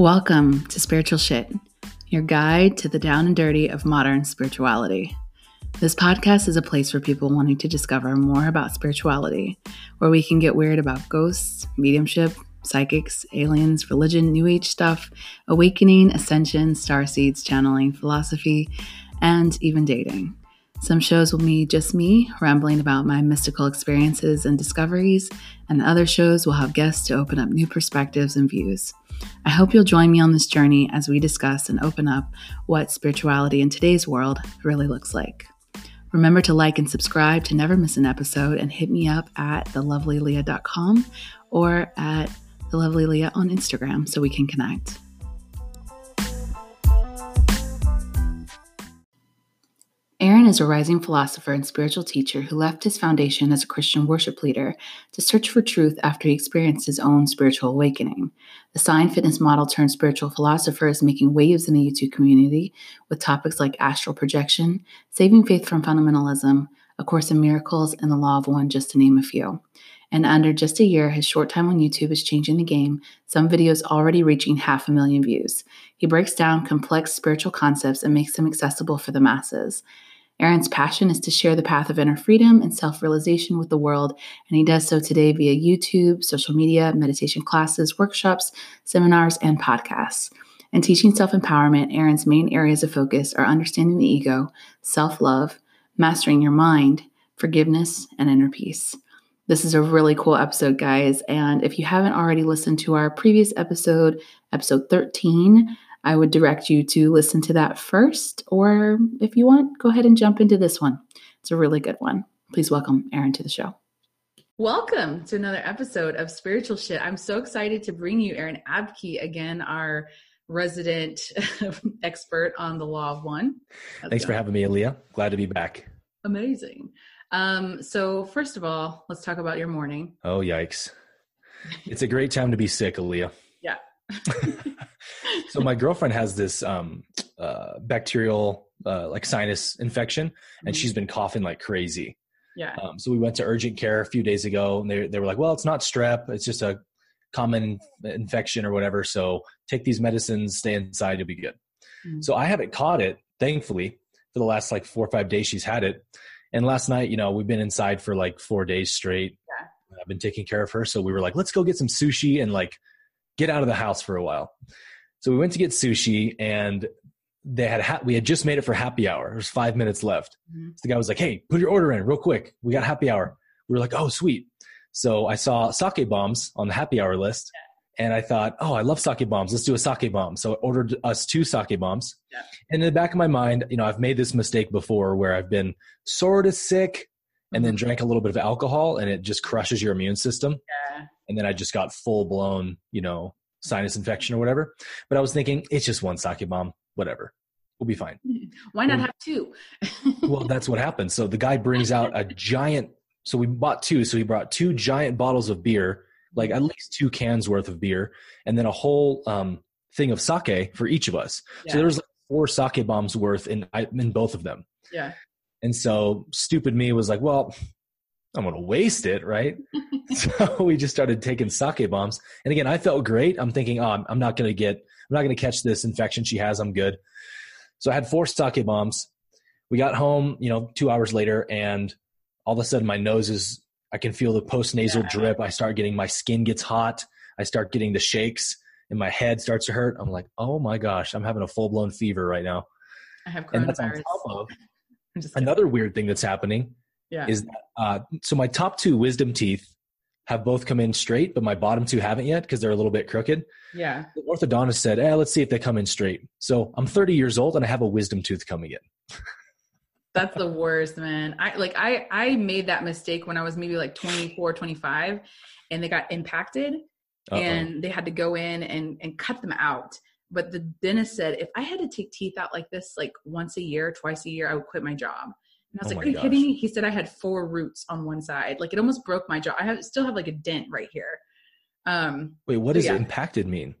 Welcome to Spiritual Shit, your guide to the down and dirty of modern spirituality. This podcast is a place for people wanting to discover more about spirituality, where we can get weird about ghosts, mediumship, psychics, aliens, religion, new age stuff, awakening, ascension, star seeds, channeling, philosophy, and even dating. Some shows will be just me rambling about my mystical experiences and discoveries, and other shows will have guests to open up new perspectives and views. I hope you'll join me on this journey as we discuss and open up what spirituality in today's world really looks like. Remember to like and subscribe to never miss an episode and hit me up at thelovelyleah.com or at thelovelyleah on Instagram so we can connect. Aaron is a rising philosopher and spiritual teacher who left his foundation as a Christian worship leader to search for truth after he experienced his own spiritual awakening. The Sign Fitness model turned spiritual philosopher is making waves in the YouTube community with topics like astral projection, saving faith from fundamentalism, A Course in Miracles, and the Law of One, just to name a few. And under just a year, his short time on YouTube is changing the game, some videos already reaching half a million views. He breaks down complex spiritual concepts and makes them accessible for the masses. Aaron's passion is to share the path of inner freedom and self realization with the world, and he does so today via YouTube, social media, meditation classes, workshops, seminars, and podcasts. In teaching self empowerment, Aaron's main areas of focus are understanding the ego, self love, mastering your mind, forgiveness, and inner peace. This is a really cool episode, guys. And if you haven't already listened to our previous episode, episode 13, I would direct you to listen to that first, or if you want, go ahead and jump into this one. It's a really good one. Please welcome Aaron to the show. Welcome to another episode of Spiritual Shit. I'm so excited to bring you Aaron Abke again, our resident expert on the law of one. How's Thanks for having me, Aaliyah. Glad to be back. Amazing. Um, so first of all, let's talk about your morning. Oh yikes! It's a great time to be sick, Aaliyah. Yeah. so my girlfriend has this um, uh, bacterial uh, like sinus infection, and mm-hmm. she's been coughing like crazy. Yeah. Um, so we went to urgent care a few days ago, and they they were like, "Well, it's not strep; it's just a common infection or whatever. So take these medicines, stay inside, you'll be good." Mm-hmm. So I haven't caught it, thankfully, for the last like four or five days she's had it. And last night, you know, we've been inside for like four days straight. Yeah. I've been taking care of her, so we were like, "Let's go get some sushi and like get out of the house for a while." So we went to get sushi and they had ha- we had just made it for happy hour. There was five minutes left. Mm-hmm. So the guy was like, "Hey, put your order in real quick. We got happy hour." We were like, "Oh, sweet." So I saw sake bombs on the happy hour list, and I thought, "Oh, I love sake bombs. Let's do a sake bomb." So I ordered us two sake bombs. Yeah. And in the back of my mind, you know, I've made this mistake before where I've been sort of sick and then mm-hmm. drank a little bit of alcohol, and it just crushes your immune system. Yeah. And then I just got full blown, you know, sinus infection or whatever. But I was thinking, it's just one sake bomb, whatever. We'll be fine. Why not have two? well, that's what happened. So the guy brings out a giant. So we bought two. So he brought two giant bottles of beer, like at least two cans worth of beer, and then a whole um, thing of sake for each of us. Yeah. So there was like four sake bombs worth in in both of them. Yeah. And so stupid me was like, well, I'm going to waste it, right? so we just started taking sake bombs. And again, I felt great. I'm thinking, oh, I'm, not going to get, I'm not going to catch this infection she has. I'm good. So I had four sake bombs. We got home, you know, two hours later, and all of a sudden my nose is, I can feel the post nasal yeah. drip. I start getting, my skin gets hot. I start getting the shakes and my head starts to hurt. I'm like, oh my gosh, I'm having a full blown fever right now. I have coronavirus. And that's on top of another weird thing that's happening yeah. is that, uh, so my top two wisdom teeth have both come in straight, but my bottom two haven't yet because they're a little bit crooked. Yeah. The orthodontist said, eh, let's see if they come in straight. So I'm 30 years old and I have a wisdom tooth coming in. That's the worst, man. I like I I made that mistake when I was maybe like 24, 25 and they got impacted Uh-oh. and they had to go in and and cut them out. But the dentist said if I had to take teeth out like this like once a year, twice a year, I would quit my job. And I was oh like, "Are you gosh. kidding me?" He said I had four roots on one side. Like it almost broke my jaw. I have still have like a dent right here. Um, Wait, what does yeah. impacted mean?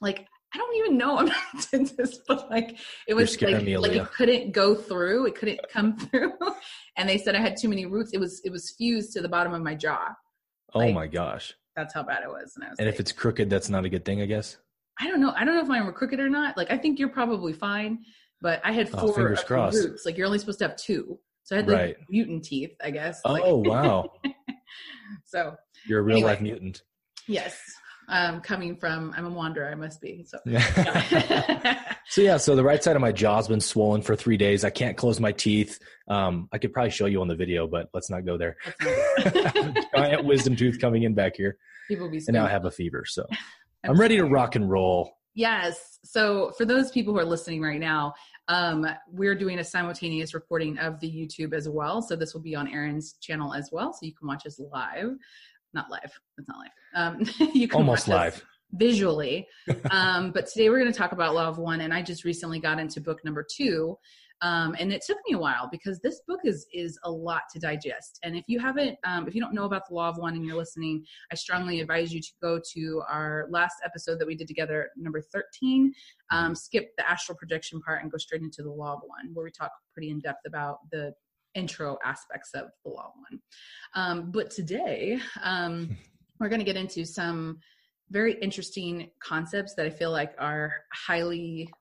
Like I don't even know. I'm not dentist, but like it was like, me, like it couldn't go through. It couldn't come through. and they said I had too many roots. It was it was fused to the bottom of my jaw. Oh like, my gosh. That's how bad it was. And, was and like, if it's crooked, that's not a good thing, I guess. I don't know. I don't know if mine were crooked or not. Like I think you're probably fine, but I had oh, four oh, roots. Like you're only supposed to have two. So I had like right. mutant teeth, I guess. Oh like, wow. so you're a real anyway, life mutant. Yes. Um, coming from I'm a wanderer, I must be. So yeah. so yeah, so the right side of my jaw's been swollen for three days. I can't close my teeth. Um, I could probably show you on the video, but let's not go there. Giant wisdom tooth coming in back here. People be and now I have a fever, so I'm ready to rock and roll. Yes. So for those people who are listening right now, um, we're doing a simultaneous recording of the YouTube as well. So this will be on Aaron's channel as well. So you can watch us live. Not live. It's not live. Um, you can almost live visually. um, but today we're going to talk about Law of One, and I just recently got into book number two, um, and it took me a while because this book is is a lot to digest. And if you haven't, um, if you don't know about the Law of One and you're listening, I strongly advise you to go to our last episode that we did together, number thirteen. Um, skip the astral projection part and go straight into the Law of One, where we talk pretty in depth about the intro aspects of the Law of One. Um, but today, um, we're going to get into some very interesting concepts that I feel like are highly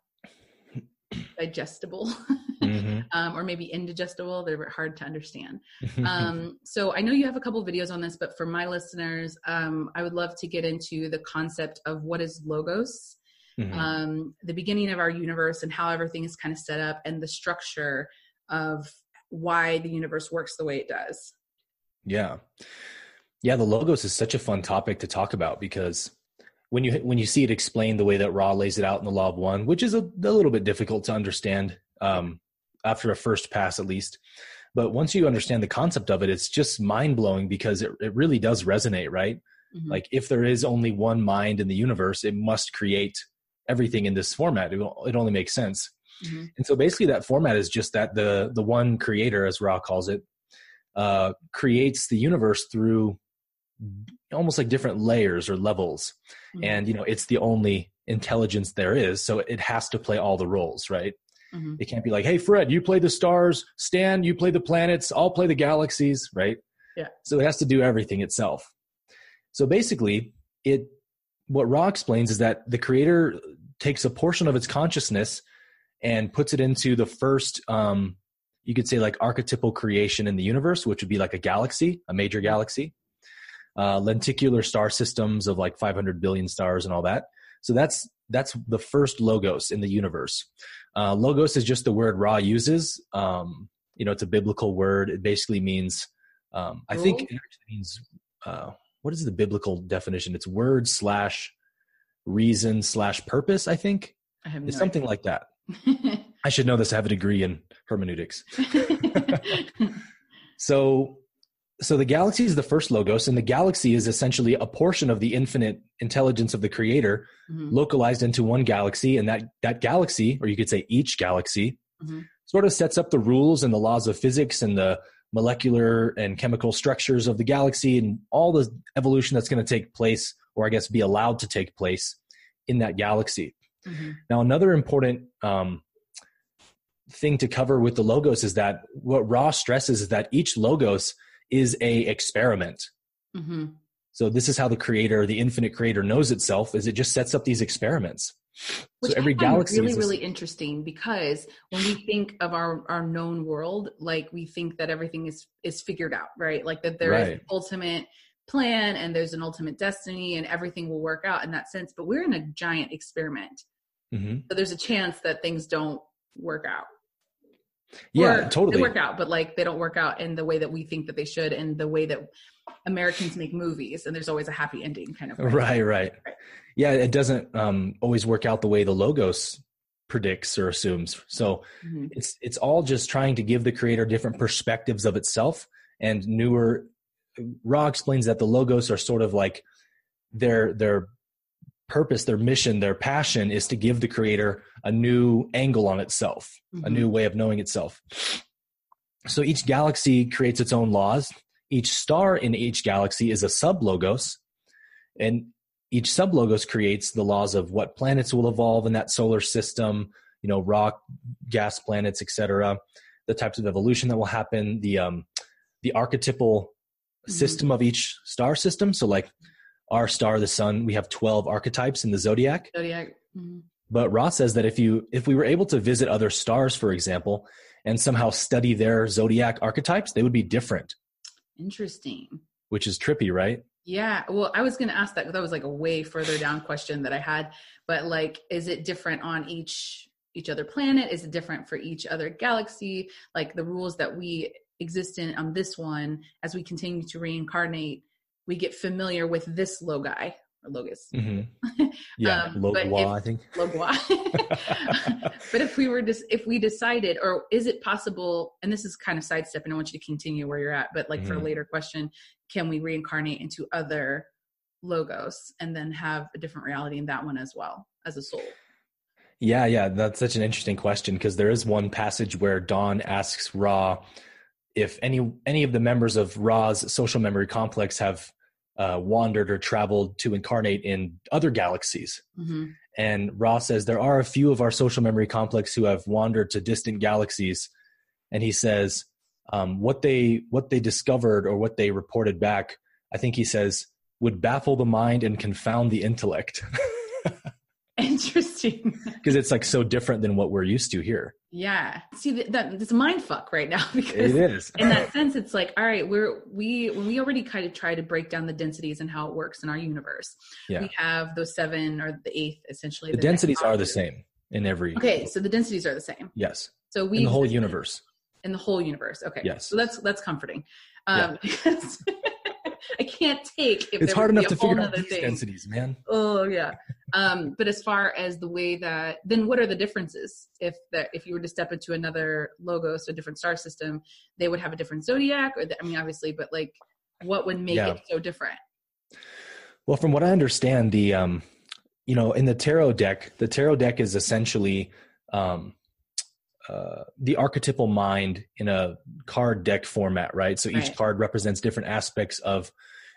digestible mm-hmm. um, or maybe indigestible. They're hard to understand. Um, so I know you have a couple videos on this, but for my listeners, um, I would love to get into the concept of what is logos, mm-hmm. Um, the beginning of our universe and how everything is kind of set up and the structure of why the universe works the way it does. Yeah. Yeah, the logos is such a fun topic to talk about because when you when you see it explained the way that Ra lays it out in the Law of One, which is a, a little bit difficult to understand um, after a first pass at least, but once you understand the concept of it, it's just mind blowing because it it really does resonate, right? Mm-hmm. Like if there is only one mind in the universe, it must create everything in this format. It, it only makes sense. Mm-hmm. And so basically, that format is just that the the one creator, as Ra calls it, uh, creates the universe through almost like different layers or levels mm-hmm. and you know it's the only intelligence there is so it has to play all the roles right mm-hmm. it can't be like hey fred you play the stars stan you play the planets i'll play the galaxies right yeah so it has to do everything itself so basically it what ra explains is that the creator takes a portion of its consciousness and puts it into the first um you could say like archetypal creation in the universe which would be like a galaxy a major mm-hmm. galaxy uh, lenticular star systems of like 500 billion stars and all that. So that's that's the first logos in the universe. Uh, logos is just the word Ra uses. Um, you know, it's a biblical word. It basically means, um, I think it actually means, uh, what is the biblical definition? It's word slash reason slash purpose. I think I have no it's something idea. like that. I should know this. I have a degree in hermeneutics. so so the galaxy is the first logos and the galaxy is essentially a portion of the infinite intelligence of the creator mm-hmm. localized into one galaxy and that that galaxy or you could say each galaxy mm-hmm. sort of sets up the rules and the laws of physics and the molecular and chemical structures of the galaxy and all the evolution that's going to take place or i guess be allowed to take place in that galaxy mm-hmm. now another important um, thing to cover with the logos is that what Ra stresses is that each logos is a experiment. Mm-hmm. So this is how the creator, the infinite creator, knows itself: is it just sets up these experiments. Which so every galaxy really, really interesting because when we think of our our known world, like we think that everything is is figured out, right? Like that there right. is an ultimate plan and there's an ultimate destiny and everything will work out in that sense. But we're in a giant experiment, mm-hmm. so there's a chance that things don't work out yeah, totally. They work out, but like they don't work out in the way that we think that they should, and the way that Americans make movies, and there's always a happy ending kind of. Right, right, right. Yeah, it doesn't um, always work out the way the logos predicts or assumes. So mm-hmm. it's it's all just trying to give the creator different perspectives of itself and newer. Ra explains that the logos are sort of like their their purpose, their mission, their passion is to give the creator a new angle on itself, mm-hmm. a new way of knowing itself. So each galaxy creates its own laws. Each star in each galaxy is a sub logos, and each sub logos creates the laws of what planets will evolve in that solar system, you know, rock, gas planets, etc. The types of evolution that will happen, the um, the archetypal mm-hmm. system of each star system. So, like our star, the sun, we have 12 archetypes in the zodiac. Zodiac. Mm-hmm. But Ra says that if you if we were able to visit other stars, for example, and somehow study their zodiac archetypes, they would be different. Interesting. Which is trippy, right? Yeah. Well, I was going to ask that because that was like a way further down question that I had. But like, is it different on each each other planet? Is it different for each other galaxy? Like the rules that we exist in on this one, as we continue to reincarnate, we get familiar with this logi or logos. Mm-hmm. Yeah, um, Logua, I think. Logua. but if we were just if we decided, or is it possible? And this is kind of sidestepping. I want you to continue where you're at, but like mm-hmm. for a mm-hmm. later question, can we reincarnate into other logos and then have a different reality in that one as well as a soul? Yeah, yeah, that's such an interesting question because there is one passage where Don asks Ra if any any of the members of Ra's social memory complex have uh, wandered or traveled to incarnate in other galaxies. Mm-hmm. And Ra says there are a few of our social memory complex who have wandered to distant galaxies. And he says um, what they what they discovered or what they reported back. I think he says would baffle the mind and confound the intellect. Interesting. Because it's like so different than what we're used to here. Yeah. See that, that it's a mind fuck right now because it is. in that sense, it's like, all right, we're we when we already kind of try to break down the densities and how it works in our universe. Yeah. We have those seven or the eighth essentially. The, the densities are the same in every Okay, so the densities are the same. Yes. So we in the whole universe. In the whole universe. Okay. Yes. So that's that's comforting. Um yeah. I can't take if it's hard enough to figure out these thing. densities, man. Oh yeah. Um, but as far as the way that, then what are the differences? If that if you were to step into another logos, a different star system, they would have a different zodiac, or the, I mean, obviously, but like, what would make yeah. it so different? Well, from what I understand, the um, you know, in the tarot deck, the tarot deck is essentially um, uh, the archetypal mind in a card deck format, right? So each right. card represents different aspects of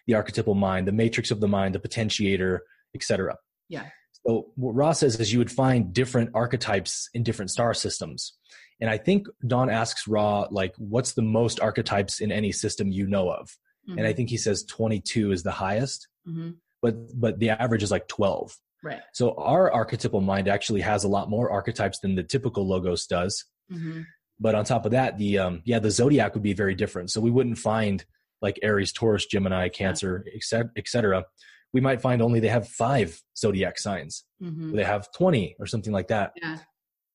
the archetypal mind, the matrix of the mind, the potentiator, etc. Yeah. So what Ra says is you would find different archetypes in different star systems. And I think Don asks Ra, like, what's the most archetypes in any system you know of? Mm-hmm. And I mm-hmm. think he says 22 is the highest, mm-hmm. but but the average is like 12. Right. So our archetypal mind actually has a lot more archetypes than the typical logos does. Mm-hmm. But on top of that, the um, yeah, the zodiac would be very different. So we wouldn't find like Aries, Taurus, Gemini, Cancer, yeah. etc we might find only they have five zodiac signs. Mm-hmm. They have 20 or something like that. Yeah.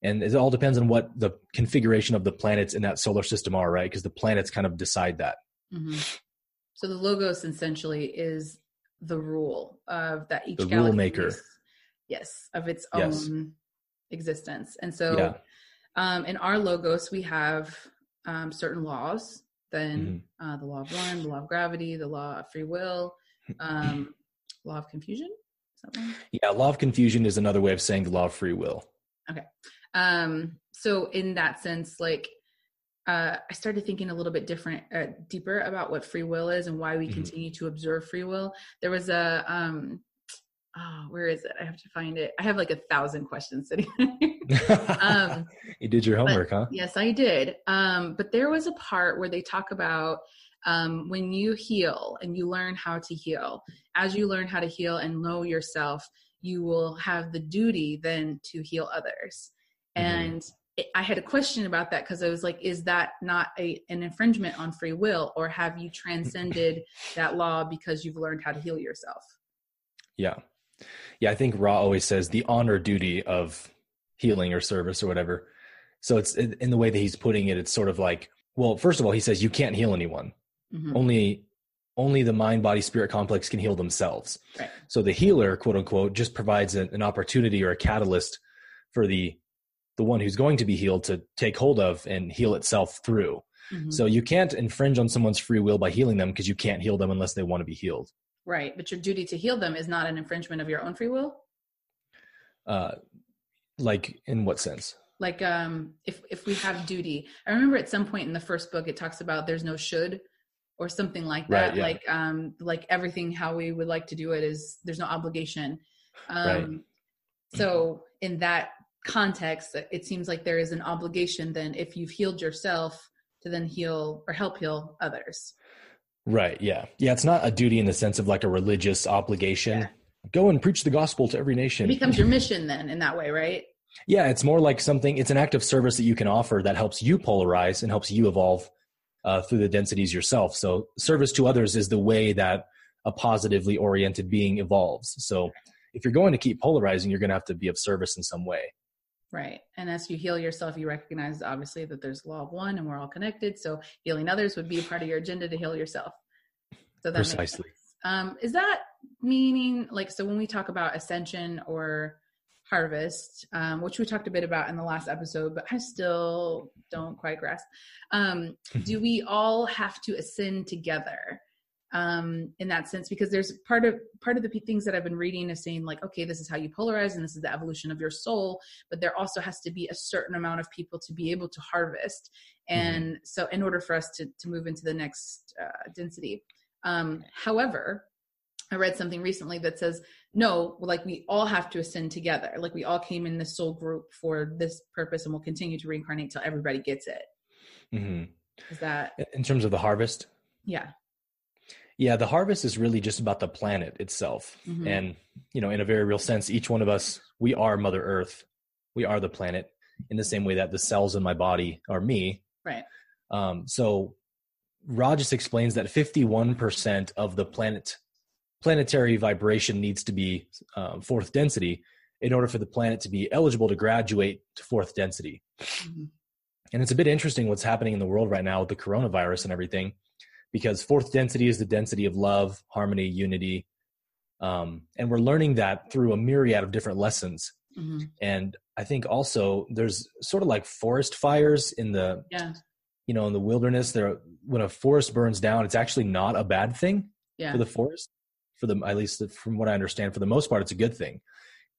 And it all depends on what the configuration of the planets in that solar system are, right? Because the planets kind of decide that. Mm-hmm. So the logos essentially is the rule of that each the rule maker. Is, yes, of its own yes. existence. And so yeah. um, in our logos, we have um, certain laws. Then mm-hmm. uh, the law of one, the law of gravity, the law of free will, um, law of confusion yeah law of confusion is another way of saying the law of free will okay um so in that sense like uh, I started thinking a little bit different, uh, deeper about what free will is and why we mm-hmm. continue to observe free will. There was a, um, oh, where is it? I have to find it. I have like a thousand questions sitting. um, you did your homework, but, huh? Yes, I did. Um, but there was a part where they talk about um, when you heal and you learn how to heal, as you learn how to heal and know yourself, you will have the duty then to heal others. Mm-hmm. And it, I had a question about that because I was like, is that not a, an infringement on free will, or have you transcended that law because you've learned how to heal yourself? Yeah. Yeah, I think Ra always says the honor duty of healing or service or whatever. So it's in the way that he's putting it, it's sort of like, well, first of all, he says you can't heal anyone. Mm-hmm. Only only the mind body spirit complex can heal themselves. Right. So the healer, quote unquote, just provides an, an opportunity or a catalyst for the the one who's going to be healed to take hold of and heal itself through. Mm-hmm. So you can't infringe on someone's free will by healing them because you can't heal them unless they want to be healed. Right, but your duty to heal them is not an infringement of your own free will. Uh, like in what sense? Like um, if if we have duty, I remember at some point in the first book it talks about there's no should or something like that right, yeah. like um like everything how we would like to do it is there's no obligation um right. so in that context it seems like there is an obligation then if you've healed yourself to then heal or help heal others Right. Yeah. Yeah. It's not a duty in the sense of like a religious obligation. Yeah. Go and preach the gospel to every nation. It becomes your mission then in that way, right? Yeah. It's more like something, it's an act of service that you can offer that helps you polarize and helps you evolve uh, through the densities yourself. So service to others is the way that a positively oriented being evolves. So if you're going to keep polarizing, you're going to have to be of service in some way. Right. And as you heal yourself, you recognize obviously that there's law of one and we're all connected. So healing others would be a part of your agenda to heal yourself. So that Precisely. Um, is that meaning like, so when we talk about ascension or harvest, um, which we talked a bit about in the last episode, but I still don't quite grasp, um, do we all have to ascend together? Um, in that sense because there's part of part of the things that I've been reading is saying like okay this is how you polarize and this is the evolution of your soul but there also has to be a certain amount of people to be able to harvest mm-hmm. and mm-hmm. so in order for us to to move into the next uh, density um, however I read something recently that says no like we all have to ascend together like we all came in this soul group for this purpose and we'll continue to reincarnate till everybody gets it mm-hmm. is that in terms of the harvest yeah yeah, the harvest is really just about the planet itself. Mm-hmm. And, you know, in a very real sense, each one of us, we are Mother Earth. We are the planet in the same way that the cells in my body are me. Right. Um, so just explains that 51% of the planet planetary vibration needs to be um, fourth density in order for the planet to be eligible to graduate to fourth density. Mm-hmm. And it's a bit interesting what's happening in the world right now with the coronavirus and everything because fourth density is the density of love, harmony, unity. Um, and we're learning that through a myriad of different lessons. Mm-hmm. And I think also there's sort of like forest fires in the, yeah. you know, in the wilderness. There, when a forest burns down, it's actually not a bad thing yeah. for the forest. For the at least from what I understand, for the most part, it's a good thing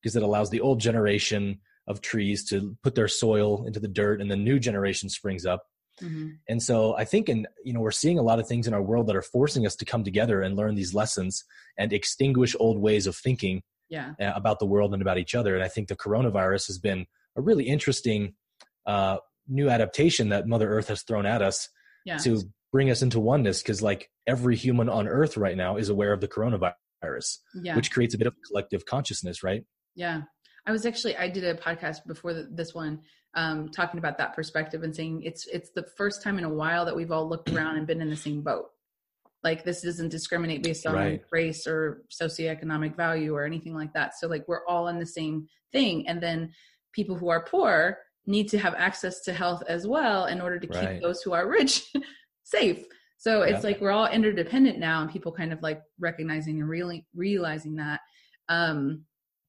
because it allows the old generation of trees to put their soil into the dirt, and the new generation springs up Mm-hmm. And so I think, and you know, we're seeing a lot of things in our world that are forcing us to come together and learn these lessons and extinguish old ways of thinking yeah. about the world and about each other. And I think the coronavirus has been a really interesting uh, new adaptation that Mother Earth has thrown at us yeah. to bring us into oneness. Because like every human on Earth right now is aware of the coronavirus, yeah. which creates a bit of collective consciousness, right? Yeah. I was actually I did a podcast before the, this one um, talking about that perspective and saying it's it's the first time in a while that we've all looked around and been in the same boat. Like this doesn't discriminate based on right. race or socioeconomic value or anything like that. So like we're all in the same thing, and then people who are poor need to have access to health as well in order to keep right. those who are rich safe. So it's like we're all interdependent now, and people kind of like recognizing and really realizing that. Um,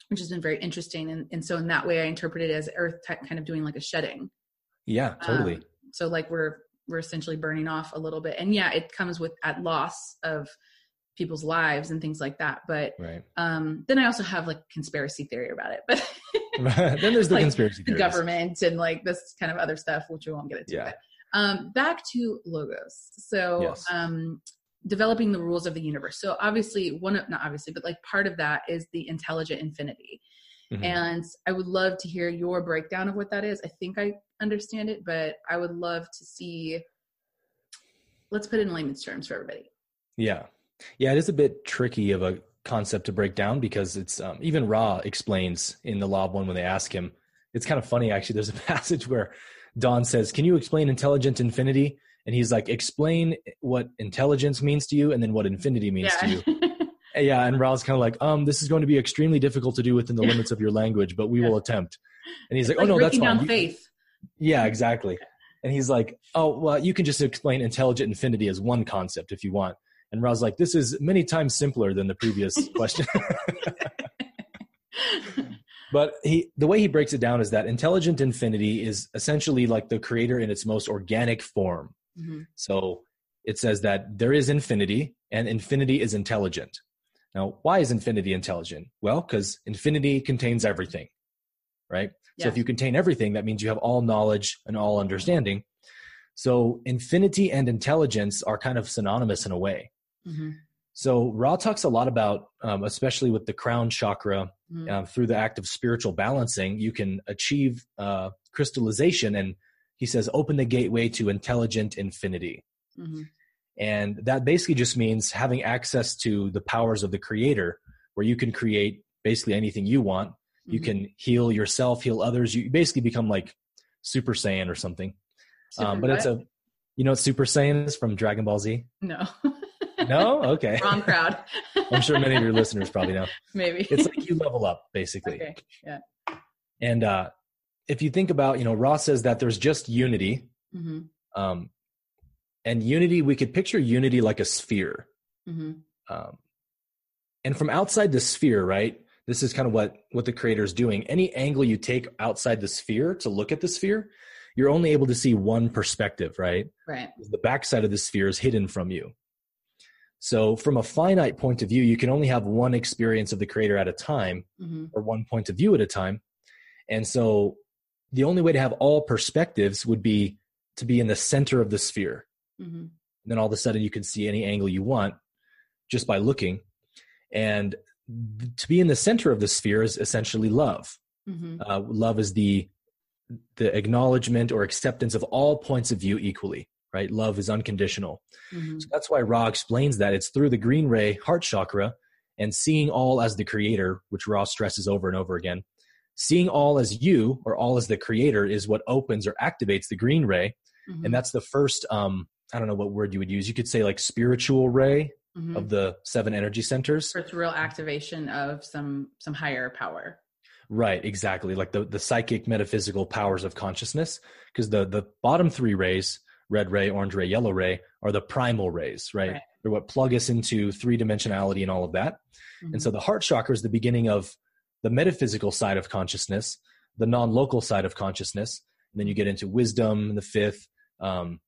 which has been very interesting. And, and so in that way, I interpret it as Earth kind of doing like a shedding. Yeah, totally. Um, so like we're we're essentially burning off a little bit, and yeah, it comes with at loss of people's lives and things like that. But right. um, then I also have like conspiracy theory about it. But then there's the like conspiracy the government and like this kind of other stuff, which we won't get into. Yeah. But, um, back to logos. So yes. um, developing the rules of the universe. So obviously one of not obviously, but like part of that is the intelligent infinity. Mm-hmm. And I would love to hear your breakdown of what that is. I think I understand it, but I would love to see let's put it in layman's terms for everybody. Yeah. Yeah, it is a bit tricky of a concept to break down because it's um, even Ra explains in the Law of One when they ask him. It's kind of funny actually. There's a passage where Don says, "Can you explain intelligent infinity?" And he's like, explain what intelligence means to you and then what infinity means yeah. to you. yeah, and Ra's kind of like, um, this is going to be extremely difficult to do within the limits of your language, but we yeah. will attempt. And he's like, like, oh no, that's fine. Down faith. Yeah, exactly. And he's like, oh well, you can just explain intelligent infinity as one concept if you want. And Ra's like, this is many times simpler than the previous question. but he the way he breaks it down is that intelligent infinity is essentially like the creator in its most organic form Mm-hmm. So it says that there is infinity and infinity is intelligent. Now, why is infinity intelligent? Well, because infinity contains everything, right? Yes. So if you contain everything, that means you have all knowledge and all understanding. So infinity and intelligence are kind of synonymous in a way. Mm-hmm. So Ra talks a lot about, um, especially with the crown chakra, mm-hmm. uh, through the act of spiritual balancing, you can achieve uh, crystallization and he says, open the gateway to intelligent infinity. Mm-hmm. And that basically just means having access to the powers of the creator, where you can create basically anything you want. You mm-hmm. can heal yourself, heal others. You basically become like Super Saiyan or something. Um, but what? it's a, you know what Super Saiyan is from Dragon Ball Z? No. no? Okay. Wrong crowd. I'm sure many of your listeners probably know. Maybe. It's like you level up, basically. Okay. Yeah. And uh, if you think about, you know, Ra says that there's just unity. Mm-hmm. Um, and unity, we could picture unity like a sphere. Mm-hmm. Um, and from outside the sphere, right? This is kind of what what the creator is doing. Any angle you take outside the sphere to look at the sphere, you're only able to see one perspective, right? Right. The backside of the sphere is hidden from you. So, from a finite point of view, you can only have one experience of the creator at a time, mm-hmm. or one point of view at a time. And so, the only way to have all perspectives would be to be in the center of the sphere. Mm-hmm. And then all of a sudden, you can see any angle you want just by looking. And to be in the center of the sphere is essentially love. Mm-hmm. Uh, love is the the acknowledgement or acceptance of all points of view equally right love is unconditional mm-hmm. so that's why ra explains that it's through the green ray heart chakra and seeing all as the creator which ra stresses over and over again seeing all as you or all as the creator is what opens or activates the green ray mm-hmm. and that's the first um i don't know what word you would use you could say like spiritual ray mm-hmm. of the seven energy centers. Its real activation of some some higher power. Right, exactly. Like the, the psychic metaphysical powers of consciousness. Because the, the bottom three rays, red ray, orange ray, yellow ray, are the primal rays, right? right. They're what plug us into three dimensionality and all of that. Mm-hmm. And so the heart chakra is the beginning of the metaphysical side of consciousness, the non local side of consciousness. And then you get into wisdom, the fifth, um,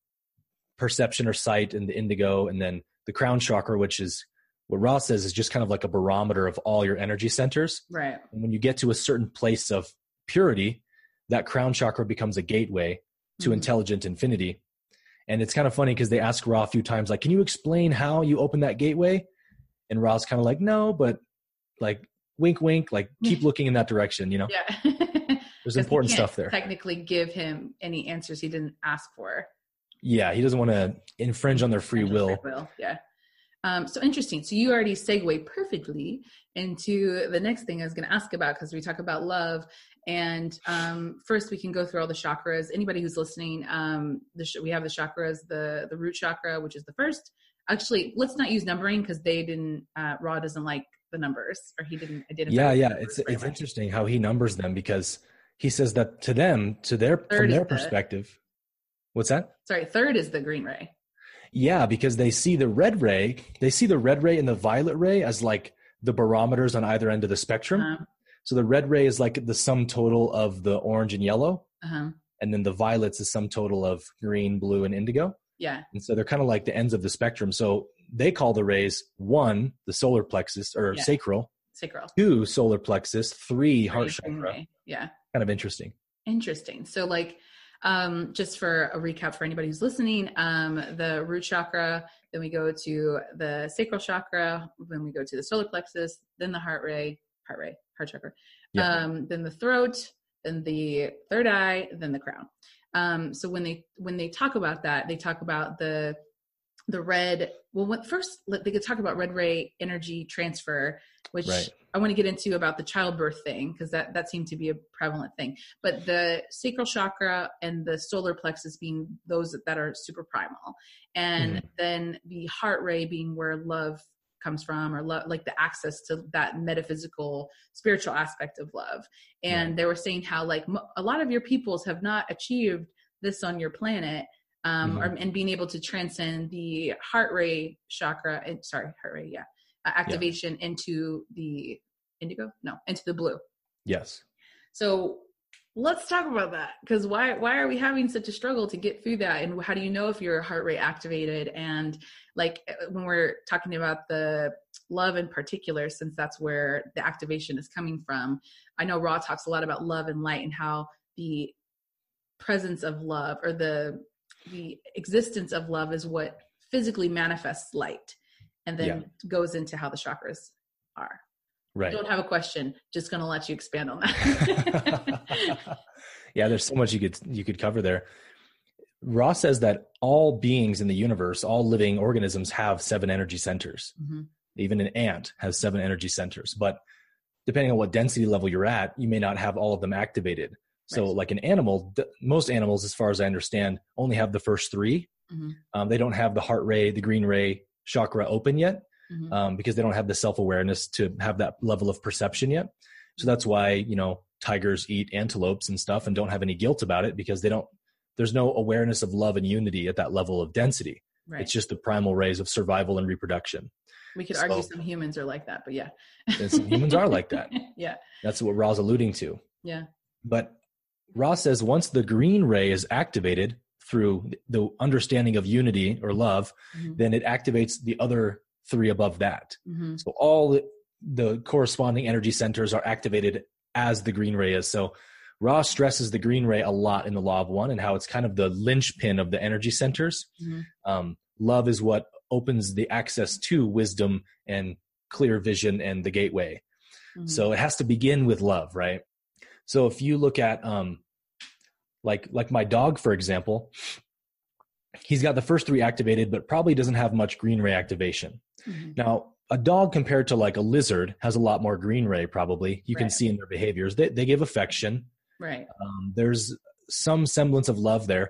perception or sight, and the indigo, and then the crown chakra, which is what Ra says is just kind of like a barometer of all your energy centers. Right. And when you get to a certain place of purity, that crown chakra becomes a gateway to mm-hmm. intelligent infinity. And it's kind of funny because they ask Ra a few times, like, can you explain how you open that gateway? And Ra's kind of like, no, but like wink, wink, like keep looking in that direction, you know? Yeah. There's important stuff there. Technically give him any answers he didn't ask for. Yeah, he doesn't want to infringe on their free will. Free will. Yeah. Um, so interesting. So you already segue perfectly into the next thing I was going to ask about because we talk about love. And um, first, we can go through all the chakras. Anybody who's listening, um, the sh- we have the chakras, the the root chakra, which is the first. Actually, let's not use numbering because they didn't. Uh, Ra doesn't like the numbers, or he didn't identify. Yeah, yeah. It's it's much. interesting how he numbers them because he says that to them, to their Third from their perspective. What's that? Sorry, third is the green ray. Yeah, because they see the red ray, they see the red ray and the violet ray as like the barometers on either end of the spectrum. Uh-huh. So the red ray is like the sum total of the orange and yellow. Uh-huh. And then the violet's the sum total of green, blue, and indigo. Yeah. And so they're kind of like the ends of the spectrum. So they call the rays one, the solar plexus or yeah. sacral. Sacral. Two, solar plexus. Three, heart chakra. Yeah. Kind of interesting. Interesting. So like um, just for a recap for anybody who's listening, um, the root chakra, then we go to the sacral chakra, then we go to the solar plexus, then the heart ray, heart ray, heart chakra, yeah. um, then the throat, then the third eye, then the crown. Um, so when they when they talk about that, they talk about the the red well what, first they could talk about red ray energy transfer which right. i want to get into about the childbirth thing because that that seemed to be a prevalent thing but the sacral chakra and the solar plexus being those that are super primal and mm-hmm. then the heart ray being where love comes from or love like the access to that metaphysical spiritual aspect of love and right. they were saying how like a lot of your peoples have not achieved this on your planet um, mm-hmm. or, and being able to transcend the heart ray chakra and sorry heart ray yeah uh, activation yeah. into the indigo? No into the blue. Yes. So let's talk about that because why why are we having such a struggle to get through that? And how do you know if your heart ray activated? And like uh, when we're talking about the love in particular since that's where the activation is coming from i know Ra talks a lot about love and light and how the presence of love or the the existence of love is what physically manifests light and then yeah. goes into how the chakras are. Right. Don't have a question. Just going to let you expand on that. yeah, there's so much you could you could cover there. Ra says that all beings in the universe, all living organisms have seven energy centers. Mm-hmm. Even an ant has seven energy centers. But depending on what density level you're at, you may not have all of them activated. So, right. like an animal, most animals, as far as I understand, only have the first 3 mm-hmm. um, they don't have the heart ray, the green ray chakra open yet mm-hmm. um, because they don't have the self awareness to have that level of perception yet. So that's why you know tigers eat antelopes and stuff and don't have any guilt about it because they don't. There's no awareness of love and unity at that level of density. Right. It's just the primal rays of survival and reproduction. We could so, argue some humans are like that, but yeah. some humans are like that. yeah. That's what Ra's alluding to. Yeah. But Ra says once the green ray is activated through the understanding of unity or love, mm-hmm. then it activates the other three above that. Mm-hmm. So all the, the corresponding energy centers are activated as the green ray is. So Ra stresses the green ray a lot in the law of one and how it's kind of the linchpin of the energy centers. Mm-hmm. Um, love is what opens the access to wisdom and clear vision and the gateway. Mm-hmm. So it has to begin with love, right? So if you look at um, like like my dog, for example, he's got the first three activated, but probably doesn't have much green ray activation. Mm-hmm. Now, a dog compared to like a lizard has a lot more green ray. Probably you right. can see in their behaviors. They they give affection. Right. Um, there's some semblance of love there,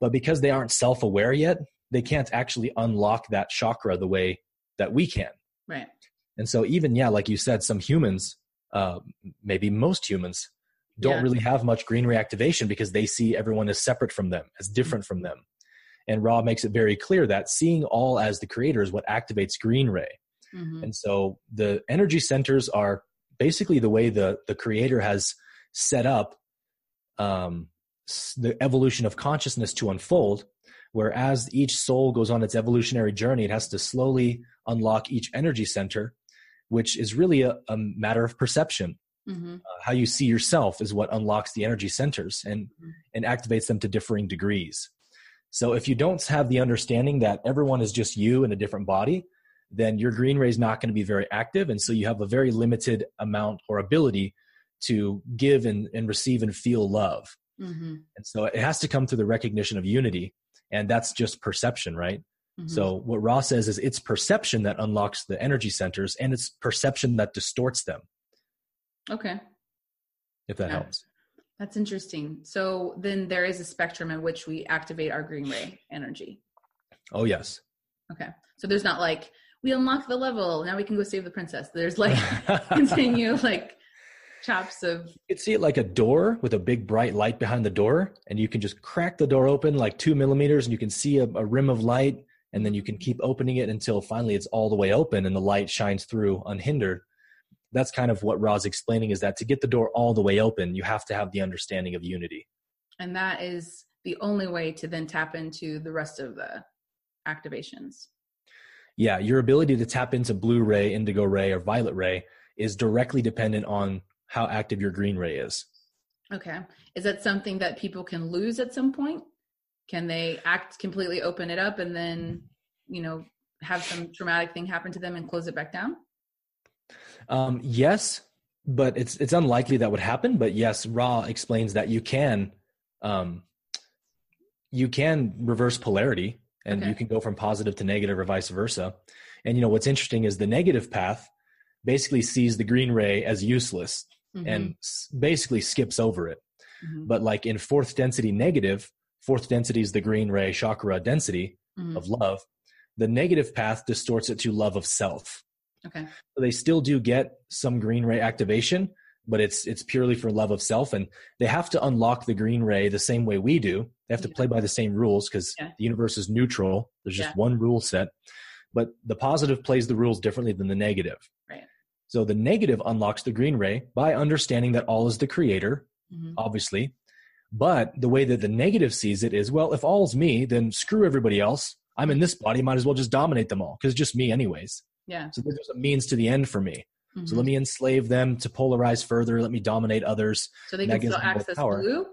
but because they aren't self aware yet, they can't actually unlock that chakra the way that we can. Right. And so even yeah, like you said, some humans, uh, maybe most humans, don't yeah. really have much green ray activation because they see everyone as separate from them, as different from them. And Ra makes it very clear that seeing all as the creator is what activates green ray. Mm-hmm. And so the energy centers are basically the way the, the creator has set up um, the evolution of consciousness to unfold. Whereas each soul goes on its evolutionary journey, it has to slowly unlock each energy center, which is really a, a matter of perception. Mm-hmm. Uh, how you see yourself is what unlocks the energy centers and mm-hmm. and activates them to differing degrees. So if you don't have the understanding that everyone is just you in a different body, then your green ray is not going to be very active, and so you have a very limited amount or ability to give and, and receive and feel love. Mm-hmm. And so it has to come through the recognition of unity, and that's just perception, right? Mm-hmm. So what Ra says is it's perception that unlocks the energy centers, and it's perception that distorts them. Okay. If that yeah. helps. That's interesting. So then there is a spectrum in which we activate our green ray energy. Oh yes. Okay. So there's not like we unlock the level, now we can go save the princess. There's like continue like chops of you could see it like a door with a big bright light behind the door, and you can just crack the door open like two millimeters and you can see a, a rim of light, and then you can keep opening it until finally it's all the way open and the light shines through unhindered that's kind of what Ra's explaining is that to get the door all the way open, you have to have the understanding of unity. And that is the only way to then tap into the rest of the activations. Yeah, your ability to tap into blue ray, indigo ray, or violet ray is directly dependent on how active your green ray is. Okay. Is that something that people can lose at some point? Can they act completely open it up and then, you know, have some traumatic thing happen to them and close it back down? Um, yes, but it's it's unlikely that would happen. But yes, Ra explains that you can um, you can reverse polarity and okay. you can go from positive to negative or vice versa. And you know what's interesting is the negative path basically sees the green ray as useless mm-hmm. and basically skips over it. Mm-hmm. But like in fourth density negative, fourth density is the green ray chakra density mm-hmm. of love. The negative path distorts it to love of self. Okay. So they still do get some green ray activation, but it's it's purely for love of self, and they have to unlock the green ray the same way we do. They have to play by the same rules because yeah. the universe is neutral. There's just yeah. one rule set, but the positive plays the rules differently than the negative. Right. So the negative unlocks the green ray by understanding that all is the creator, mm-hmm. obviously. But the way that the negative sees it is, well, if all's me, then screw everybody else. I'm in this body, might as well just dominate them all because it's just me anyways. Yeah. So there's a means to the end for me. Mm-hmm. So let me enslave them to polarize further. Let me dominate others. So they can still access blue?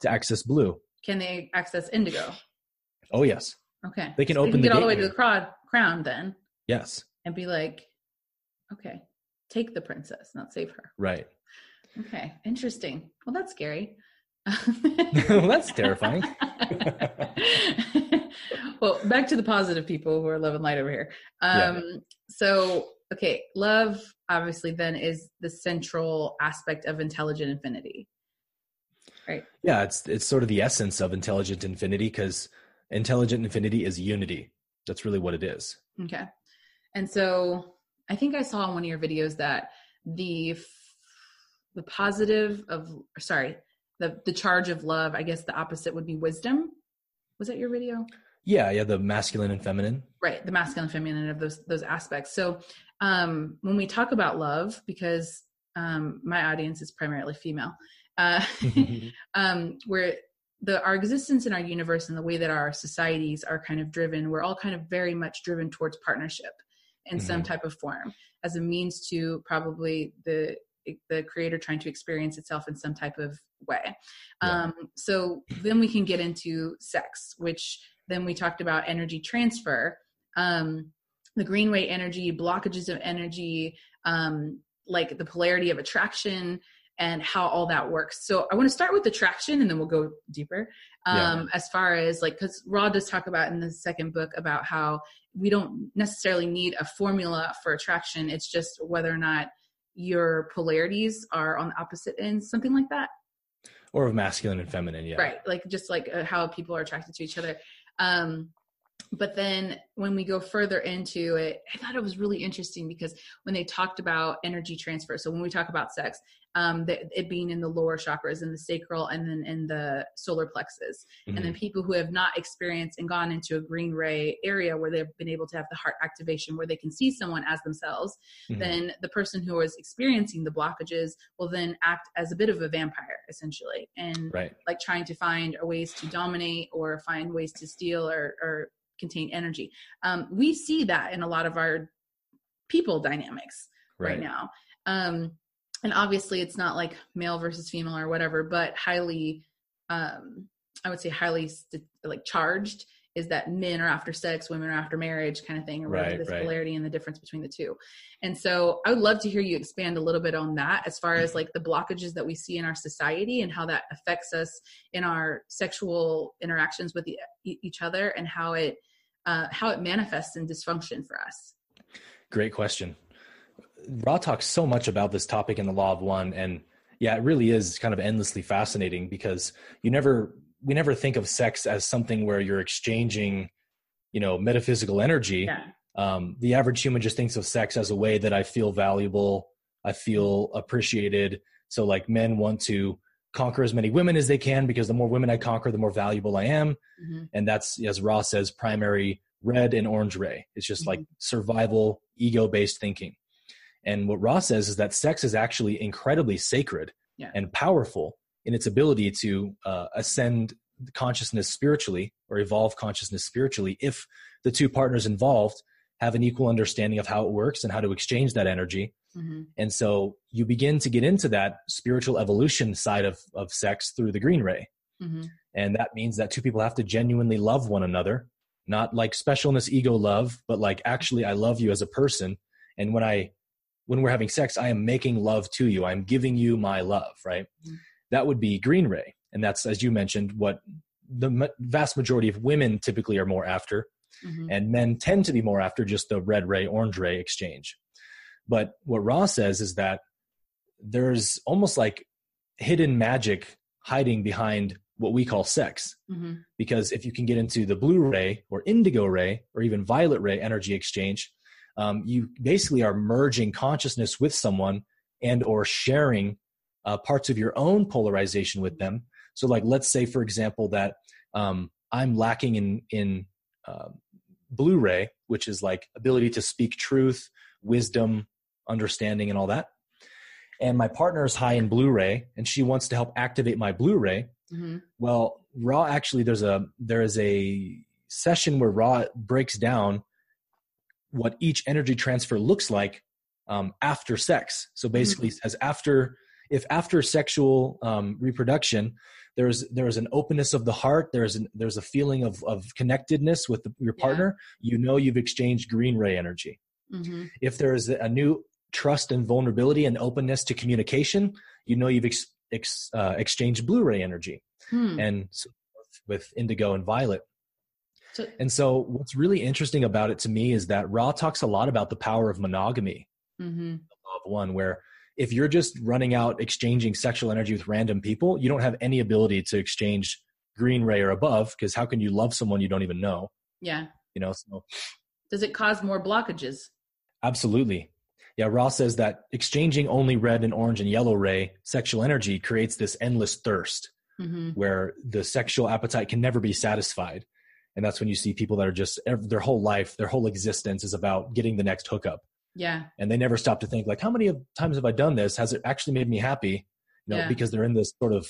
To access blue. Can they access indigo? Oh, yes. Okay. They can so open they can the get all the way to the crown, crown then. Yes. And be like, okay, take the princess, not save her. Right. Okay. Interesting. Well, that's scary. well, that's terrifying. well, back to the positive people who are love and light over here. Um, yeah. So, okay, love obviously then is the central aspect of intelligent infinity. Right. Yeah, it's it's sort of the essence of intelligent infinity because intelligent infinity is unity. That's really what it is. Okay. And so I think I saw in one of your videos that the the positive of sorry, the the charge of love, I guess the opposite would be wisdom. Was that your video? Yeah, yeah, the masculine and feminine. Right, the masculine and feminine of those those aspects. So um when we talk about love, because um my audience is primarily female, uh um where the our existence in our universe and the way that our societies are kind of driven, we're all kind of very much driven towards partnership in mm-hmm. some type of form as a means to probably the the creator trying to experience itself in some type of way. Yeah. Um, so then we can get into sex, which then we talked about energy transfer, um, the green ray energy, blockages of energy, um, like the polarity of attraction and how all that works. So I want to start with attraction and then we'll go deeper. Um, yeah. as far as like, cause Ra does talk about in the second book about how we don't necessarily need a formula for attraction. It's just whether or not your polarities are on the opposite ends, something like that. Or of masculine and feminine, yeah. Right. Like just like uh, how people are attracted to each other. Um, but then when we go further into it, I thought it was really interesting because when they talked about energy transfer, so when we talk about sex, um, the, it being in the lower chakras, in the sacral, and then in the solar plexus, mm-hmm. and then mm-hmm. people who have not experienced and gone into a green ray area where they've been able to have the heart activation, where they can see someone as themselves, mm-hmm. then the person who is experiencing the blockages will then act as a bit of a vampire, essentially, and right. like trying to find ways to dominate or find ways to steal or, or contain energy. Um, we see that in a lot of our people dynamics right, right now. Um, and obviously, it's not like male versus female or whatever, but highly, um, I would say, highly st- like charged is that men are after sex, women are after marriage, kind of thing, or right, this right. polarity and the difference between the two. And so, I would love to hear you expand a little bit on that, as far as like the blockages that we see in our society and how that affects us in our sexual interactions with the, each other, and how it uh, how it manifests in dysfunction for us? Great question. Ra talks so much about this topic in the Law of One, and yeah, it really is kind of endlessly fascinating because you never we never think of sex as something where you're exchanging, you know, metaphysical energy. Yeah. Um, the average human just thinks of sex as a way that I feel valuable, I feel appreciated. So like men want to conquer as many women as they can because the more women I conquer, the more valuable I am. Mm-hmm. And that's, as Ra says, primary red and orange ray. It's just mm-hmm. like survival, ego based thinking. And what Ra says is that sex is actually incredibly sacred yeah. and powerful in its ability to uh, ascend consciousness spiritually or evolve consciousness spiritually if the two partners involved have an equal understanding of how it works and how to exchange that energy. Mm-hmm. And so you begin to get into that spiritual evolution side of, of sex through the green ray. Mm-hmm. And that means that two people have to genuinely love one another, not like specialness ego love, but like actually I love you as a person. And when I when we're having sex, I am making love to you. I'm giving you my love, right? Mm-hmm. That would be green ray. And that's, as you mentioned, what the vast majority of women typically are more after Mm-hmm. And men tend to be more after just the red ray, orange ray exchange. But what Ra says is that there's almost like hidden magic hiding behind what we call sex. Mm-hmm. Because if you can get into the blue ray or indigo ray or even violet ray energy exchange, um, you basically are merging consciousness with someone and or sharing uh, parts of your own polarization with them. So, like, let's say, for example, that um, I'm lacking in in uh, blue ray which is like ability to speak truth wisdom understanding and all that and my partner is high in blue ray and she wants to help activate my blue ray mm-hmm. well Ra actually there's a there is a session where Ra breaks down what each energy transfer looks like um, after sex so basically mm-hmm. says after if after sexual um, reproduction there's there's an openness of the heart there's an, there's a feeling of of connectedness with the, your partner yeah. you know you've exchanged green ray energy mm-hmm. if there is a new trust and vulnerability and openness to communication you know you've ex- ex, uh, exchange blue ray energy hmm. and so with indigo and violet so, and so what's really interesting about it to me is that ra talks a lot about the power of monogamy mm-hmm. of one where if you're just running out exchanging sexual energy with random people you don't have any ability to exchange green ray or above because how can you love someone you don't even know yeah you know so does it cause more blockages absolutely yeah, Ra says that exchanging only red and orange and yellow ray sexual energy creates this endless thirst mm-hmm. where the sexual appetite can never be satisfied. And that's when you see people that are just their whole life, their whole existence is about getting the next hookup. Yeah. And they never stop to think like, how many times have I done this? Has it actually made me happy? You know, yeah. because they're in this sort of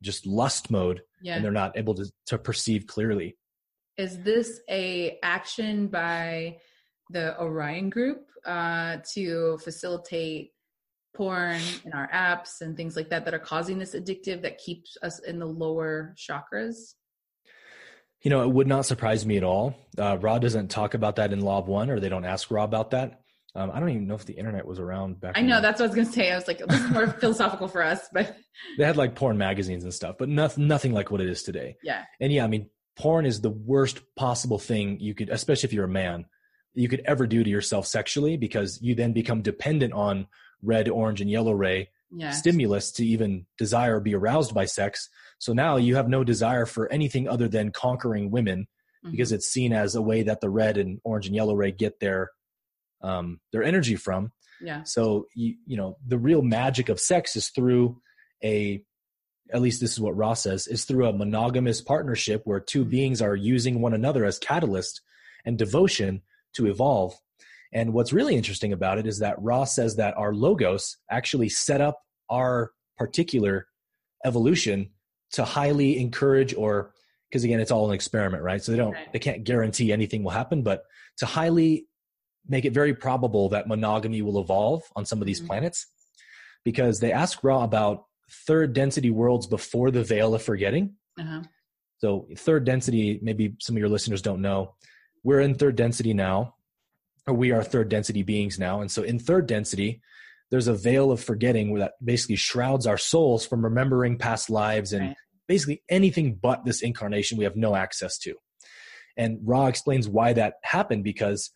just lust mode yeah. and they're not able to, to perceive clearly. Is this a action by the Orion group uh, to facilitate porn in our apps and things like that that are causing this addictive that keeps us in the lower chakras? You know, it would not surprise me at all. Uh, Ra doesn't talk about that in Law of One, or they don't ask Ra about that. Um, I don't even know if the internet was around back. I know that's what I was gonna say. I was like, this is more philosophical for us, but they had like porn magazines and stuff, but nothing, nothing like what it is today. Yeah. And yeah, I mean, porn is the worst possible thing you could, especially if you're a man you could ever do to yourself sexually because you then become dependent on red, orange, and yellow ray stimulus to even desire or be aroused by sex. So now you have no desire for anything other than conquering women mm-hmm. because it's seen as a way that the red and orange and yellow ray get their um, their energy from. Yeah. So you you know the real magic of sex is through a at least this is what Ra says is through a monogamous partnership where two mm-hmm. beings are using one another as catalyst and devotion to evolve. And what's really interesting about it is that Ra says that our logos actually set up our particular evolution to highly encourage or because again it's all an experiment right so they don't they can't guarantee anything will happen but to highly make it very probable that monogamy will evolve on some of these mm-hmm. planets because they ask ra about third density worlds before the veil of forgetting uh-huh. so third density maybe some of your listeners don't know we're in third density now, we are third density beings now. And so in third density, there's a veil of forgetting that basically shrouds our souls from remembering past lives and right. basically anything but this incarnation we have no access to. And Ra explains why that happened because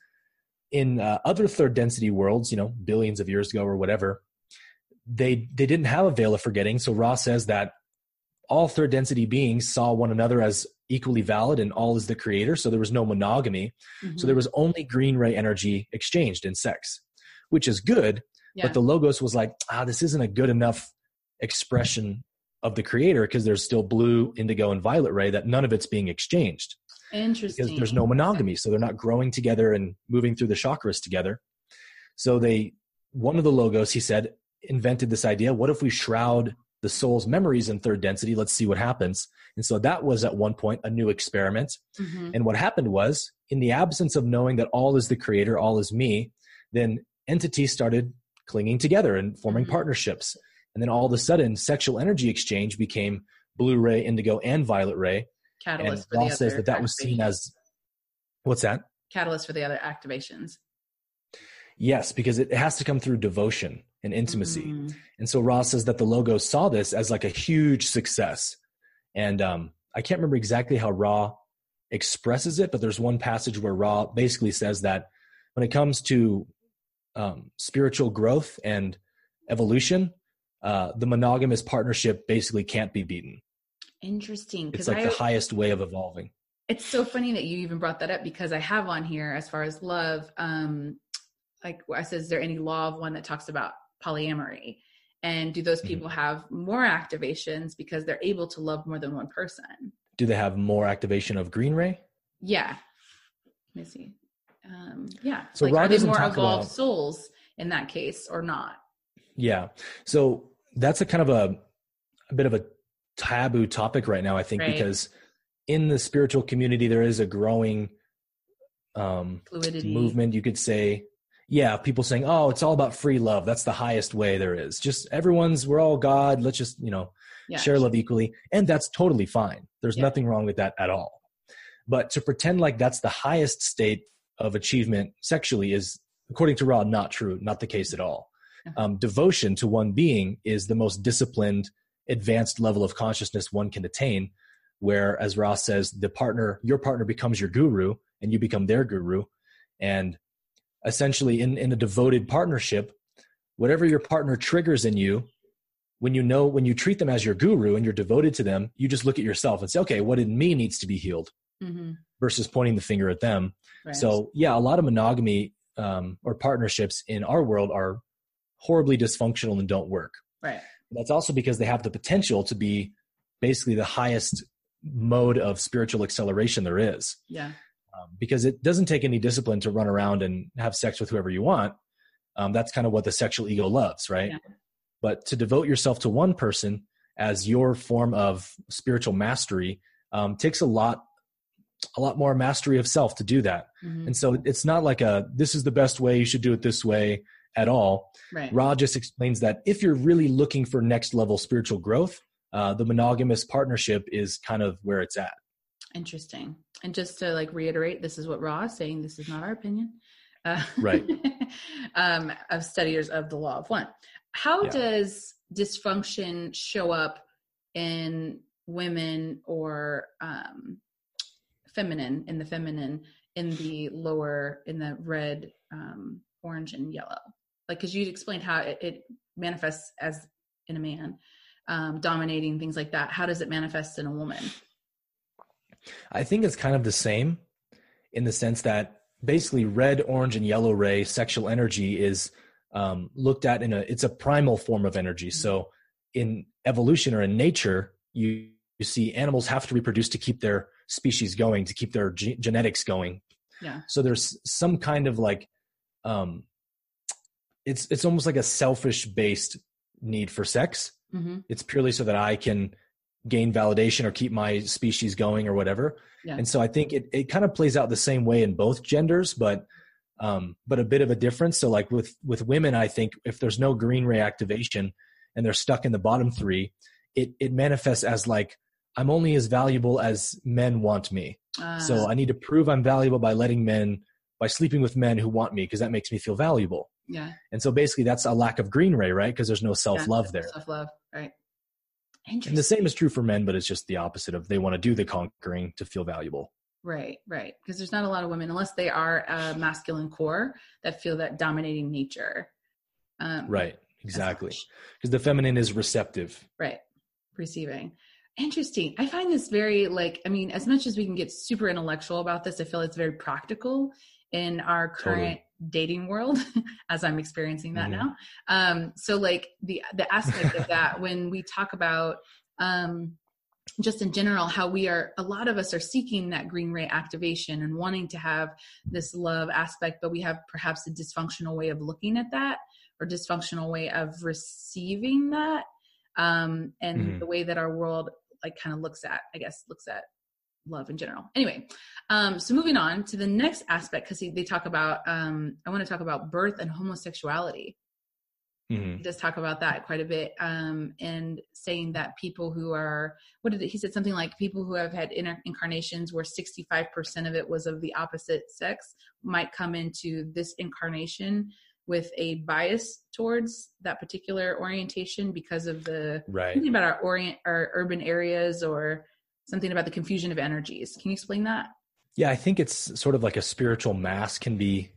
in uh, other third density worlds, you know, billions of years ago or whatever, they they didn't have a veil of forgetting. So Ra says that all third density beings saw one another as equally valid and all is the creator. So there was no monogamy. Mm-hmm. So there was only green ray energy exchanged in sex, which is good. Yeah. But the logos was like, ah, this isn't a good enough expression of the creator because there's still blue, indigo, and violet ray that none of it's being exchanged. Interesting. Because there's no monogamy. So they're not growing together and moving through the chakras together. So they, one of the logos, he said, invented this idea what if we shroud the soul's memories in third density. Let's see what happens. And so that was at one point a new experiment. Mm-hmm. And what happened was, in the absence of knowing that all is the creator, all is me, then entities started clinging together and forming mm-hmm. partnerships. And then all of a sudden, sexual energy exchange became blue ray, indigo, and violet ray. Catalyst and Ra says that that was seen as what's that? Catalyst for the other activations. Yes, because it has to come through devotion and intimacy. Mm. And so Ra says that the logo saw this as like a huge success. And um, I can't remember exactly how Ra expresses it, but there's one passage where Ra basically says that when it comes to um, spiritual growth and evolution, uh, the monogamous partnership basically can't be beaten. Interesting. It's like I, the highest way of evolving. It's so funny that you even brought that up because I have on here as far as love. Um, like I said, is there any law of one that talks about polyamory? And do those mm-hmm. people mm-hmm. have more activations because they're able to love more than one person? Do they have more activation of green ray? Yeah. Let me see. Um, yeah. So like, are they more evolved about, souls in that case or not? Yeah. So that's a kind of a, a bit of a taboo topic right now, I think, right. because in the spiritual community, there is a growing um, fluidity movement, you could say, yeah, people saying, "Oh, it's all about free love. That's the highest way there is. Just everyone's we're all God. Let's just, you know, yeah. share love equally." And that's totally fine. There's yeah. nothing wrong with that at all. But to pretend like that's the highest state of achievement sexually is according to Ra not true, not the case at all. Uh-huh. Um, devotion to one being is the most disciplined advanced level of consciousness one can attain where as Ra says the partner your partner becomes your guru and you become their guru and essentially in, in a devoted partnership whatever your partner triggers in you when you know when you treat them as your guru and you're devoted to them you just look at yourself and say okay what in me needs to be healed? Mm-hmm. versus pointing the finger at them. Right. so yeah a lot of monogamy um, or partnerships in our world are horribly dysfunctional and don't work. Right. That's also because they have the potential to be basically the highest mode of spiritual acceleration there is. Yeah um, because it doesn't take any discipline to run around and have sex with whoever you want. Um, that's kind of what the sexual ego loves, right? Yeah. But to devote yourself to one person as your form of spiritual mastery um, takes a lot a lot more mastery of self to do that. Mm-hmm. And so it's not like a this is the best way, you should do it this way at all. Right. Ra just explains that if you're really looking for next level spiritual growth, uh, the monogamous partnership is kind of where it's at. Interesting. And just to like reiterate, this is what Ra is saying. This is not our opinion. Uh, right. um, of studiers of the law of one. How yeah. does dysfunction show up in women or um, feminine, in the feminine, in the lower, in the red, um, orange, and yellow? Like, because you explained how it, it, manifests as in a man, um, dominating things like that. How does it manifest in a woman? I think it's kind of the same in the sense that basically red, orange, and yellow ray sexual energy is um, looked at in a it's a primal form of energy. So in evolution or in nature, you, you see animals have to reproduce to keep their species going, to keep their ge- genetics going. Yeah. So there's some kind of like um, it's it's almost like a selfish based need for sex. Mm-hmm. It's purely so that I can gain validation or keep my species going or whatever. Yeah. And so I think it, it kind of plays out the same way in both genders, but um, but a bit of a difference. So like with with women, I think if there's no green ray activation and they're stuck in the bottom three, it it manifests as like I'm only as valuable as men want me. Uh, so I need to prove I'm valuable by letting men by sleeping with men who want me because that makes me feel valuable. Yeah. And so basically that's a lack of green ray, right? Because there's no self love yeah, there. Self love, right. And the same is true for men, but it's just the opposite of they want to do the conquering to feel valuable. Right, right. Because there's not a lot of women, unless they are a masculine core, that feel that dominating nature. Um, right, exactly. Because the feminine is receptive. Right, receiving. Interesting. I find this very like, I mean, as much as we can get super intellectual about this, I feel it's very practical in our current totally dating world as i'm experiencing that mm-hmm. now um so like the the aspect of that when we talk about um just in general how we are a lot of us are seeking that green ray activation and wanting to have this love aspect but we have perhaps a dysfunctional way of looking at that or dysfunctional way of receiving that um and mm-hmm. the way that our world like kind of looks at i guess looks at love in general. Anyway, um, so moving on to the next aspect, because they talk about, um, I want to talk about birth and homosexuality. Mm-hmm. He does talk about that quite a bit, um, and saying that people who are, what did it, he said something like people who have had inner incarnations where 65% of it was of the opposite sex might come into this incarnation with a bias towards that particular orientation because of the right. thinking about our orient our urban areas or something about the confusion of energies. Can you explain that? Yeah, I think it's sort of like a spiritual mass can be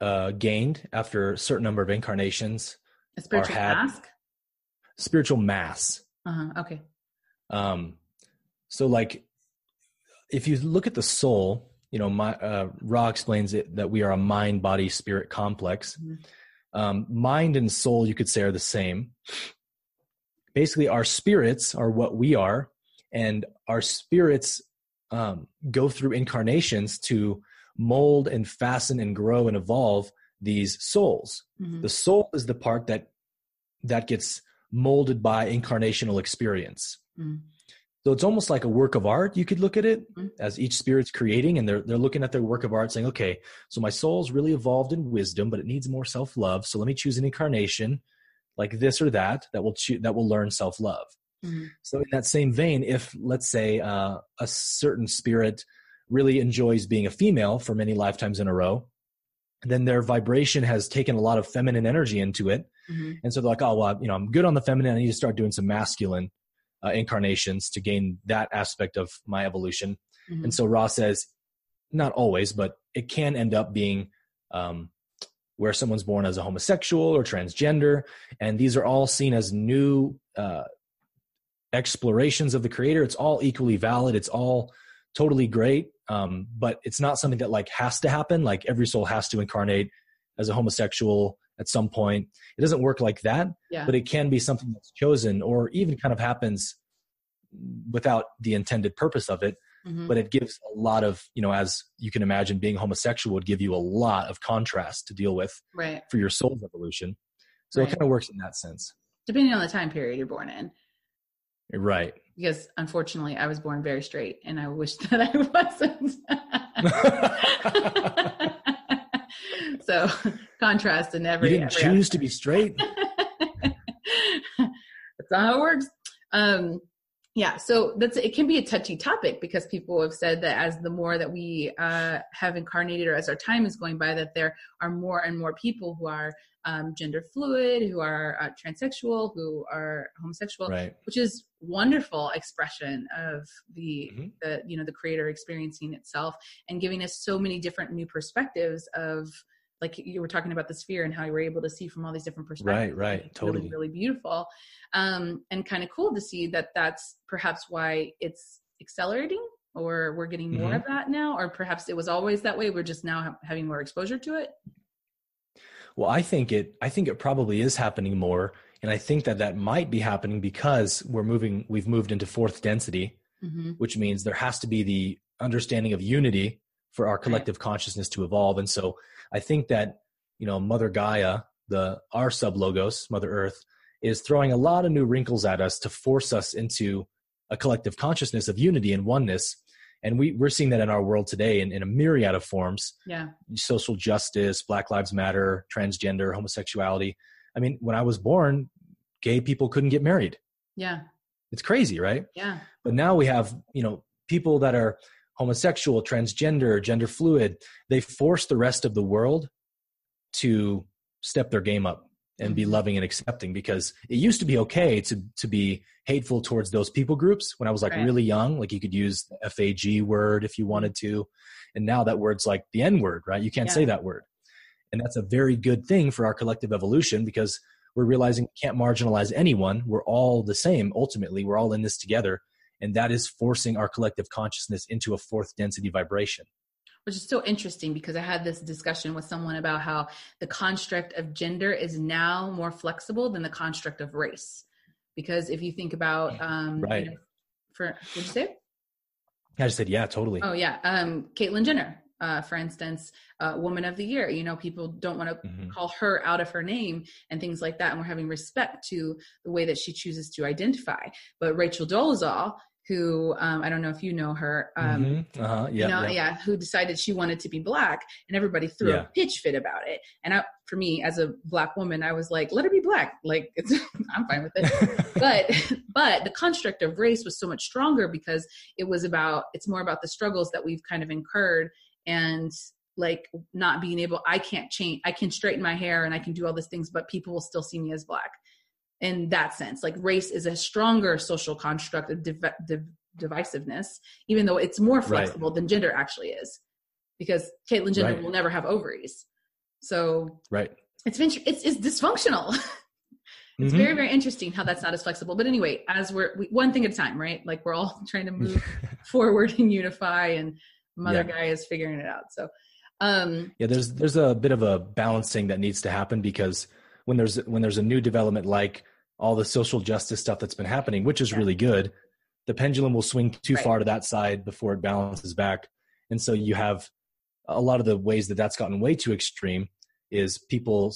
uh, gained after a certain number of incarnations. A spiritual mask? Spiritual mass. Uh-huh. Okay. Um, so like if you look at the soul, you know, my uh, Ra explains it that we are a mind, body, spirit complex. Mm-hmm. Um, mind and soul, you could say, are the same. Basically, our spirits are what we are, and our spirits um, go through incarnations to mold and fasten and grow and evolve these souls. Mm-hmm. The soul is the part that that gets molded by incarnational experience. Mm-hmm. So it's almost like a work of art. You could look at it mm-hmm. as each spirit's creating, and they're they're looking at their work of art, saying, "Okay, so my soul's really evolved in wisdom, but it needs more self love. So let me choose an incarnation like this or that that will cho- that will learn self love." Mm-hmm. So, in that same vein, if let's say uh, a certain spirit really enjoys being a female for many lifetimes in a row, then their vibration has taken a lot of feminine energy into it. Mm-hmm. And so they're like, oh, well, you know, I'm good on the feminine. I need to start doing some masculine. uh, incarnations to gain that aspect of my evolution. Mm-hmm. And so Ra says, not always, but it can end up being um, where someone's born as a homosexual or transgender, and these are all seen as new uh, explorations of the creator. It's all equally valid. It's all totally great, um, but it's not something that like has to happen. Like every soul has to incarnate as a homosexual at some point. It doesn't work like that, yeah. but it can be something that's chosen or even kind of happens without the intended purpose of it. Mm-hmm. But it gives a lot of, you know, as you can imagine, being homosexual would give you a lot of contrast to deal with right. for your soul's evolution. So right. it kind of works in that sense. Depending on the time period you're born in. Right. Because unfortunately, I was born very straight, and I wish that I wasn't. so contrast in every. You didn't every choose to be straight. that's not how it works. Um, yeah, so that's it. Can be a touchy topic because people have said that as the more that we uh, have incarnated, or as our time is going by, that there are more and more people who are um, gender fluid, who are uh, transsexual, who are homosexual, right. which is wonderful expression of the mm-hmm. the you know the creator experiencing itself and giving us so many different new perspectives of like you were talking about the sphere and how you were able to see from all these different perspectives. Right, right, totally, really, really beautiful, um, and kind of cool to see that. That's perhaps why it's accelerating, or we're getting more mm-hmm. of that now, or perhaps it was always that way. We're just now ha- having more exposure to it. Well, I think it. I think it probably is happening more, and I think that that might be happening because we're moving. We've moved into fourth density, mm-hmm. which means there has to be the understanding of unity for our collective right. consciousness to evolve. And so I think that, you know, Mother Gaia, the our sub logos, Mother Earth, is throwing a lot of new wrinkles at us to force us into a collective consciousness of unity and oneness. And we, we're seeing that in our world today in, in a myriad of forms. Yeah. Social justice, Black Lives Matter, transgender, homosexuality. I mean, when I was born, gay people couldn't get married. Yeah. It's crazy, right? Yeah. But now we have, you know, people that are homosexual, transgender, gender fluid, they force the rest of the world to step their game up and be mm-hmm. loving and accepting because it used to be okay to to be hateful towards those people groups when I was like right. really young like you could use the FAG word if you wanted to and now that word's like the N word right you can't yeah. say that word and that's a very good thing for our collective evolution because we're realizing we can't marginalize anyone we're all the same ultimately we're all in this together and that is forcing our collective consciousness into a fourth density vibration which is so interesting because I had this discussion with someone about how the construct of gender is now more flexible than the construct of race. Because if you think about, um, right, you know, for what did you say? I just said, yeah, totally. Oh yeah, um, Caitlyn Jenner, uh, for instance, uh, Woman of the Year. You know, people don't want to mm-hmm. call her out of her name and things like that, and we're having respect to the way that she chooses to identify. But Rachel Dolezal who um, I don't know if you know her. Um, mm-hmm. uh-huh. yeah, you know, yeah. yeah, who decided she wanted to be black, and everybody threw yeah. a pitch fit about it. And I, for me, as a black woman, I was like, let her be black. Like, it's, I'm fine with it. but, but the construct of race was so much stronger because it was about. It's more about the struggles that we've kind of incurred and like not being able. I can't change. I can straighten my hair and I can do all these things, but people will still see me as black in that sense. Like race is a stronger social construct of div- div- divisiveness, even though it's more flexible right. than gender actually is, because Caitlyn Jenner right. will never have ovaries. So right, it's it's it's dysfunctional. it's mm-hmm. very very interesting how that's not as flexible. But anyway, as we're we, one thing at a time, right? Like we're all trying to move forward and unify, and Mother yeah. Gaia is figuring it out. So. Um, yeah, there's there's a bit of a balancing that needs to happen because when there's when there's a new development like all the social justice stuff that's been happening, which is yeah. really good, the pendulum will swing too right. far to that side before it balances back. And so you have a lot of the ways that that's gotten way too extreme is people,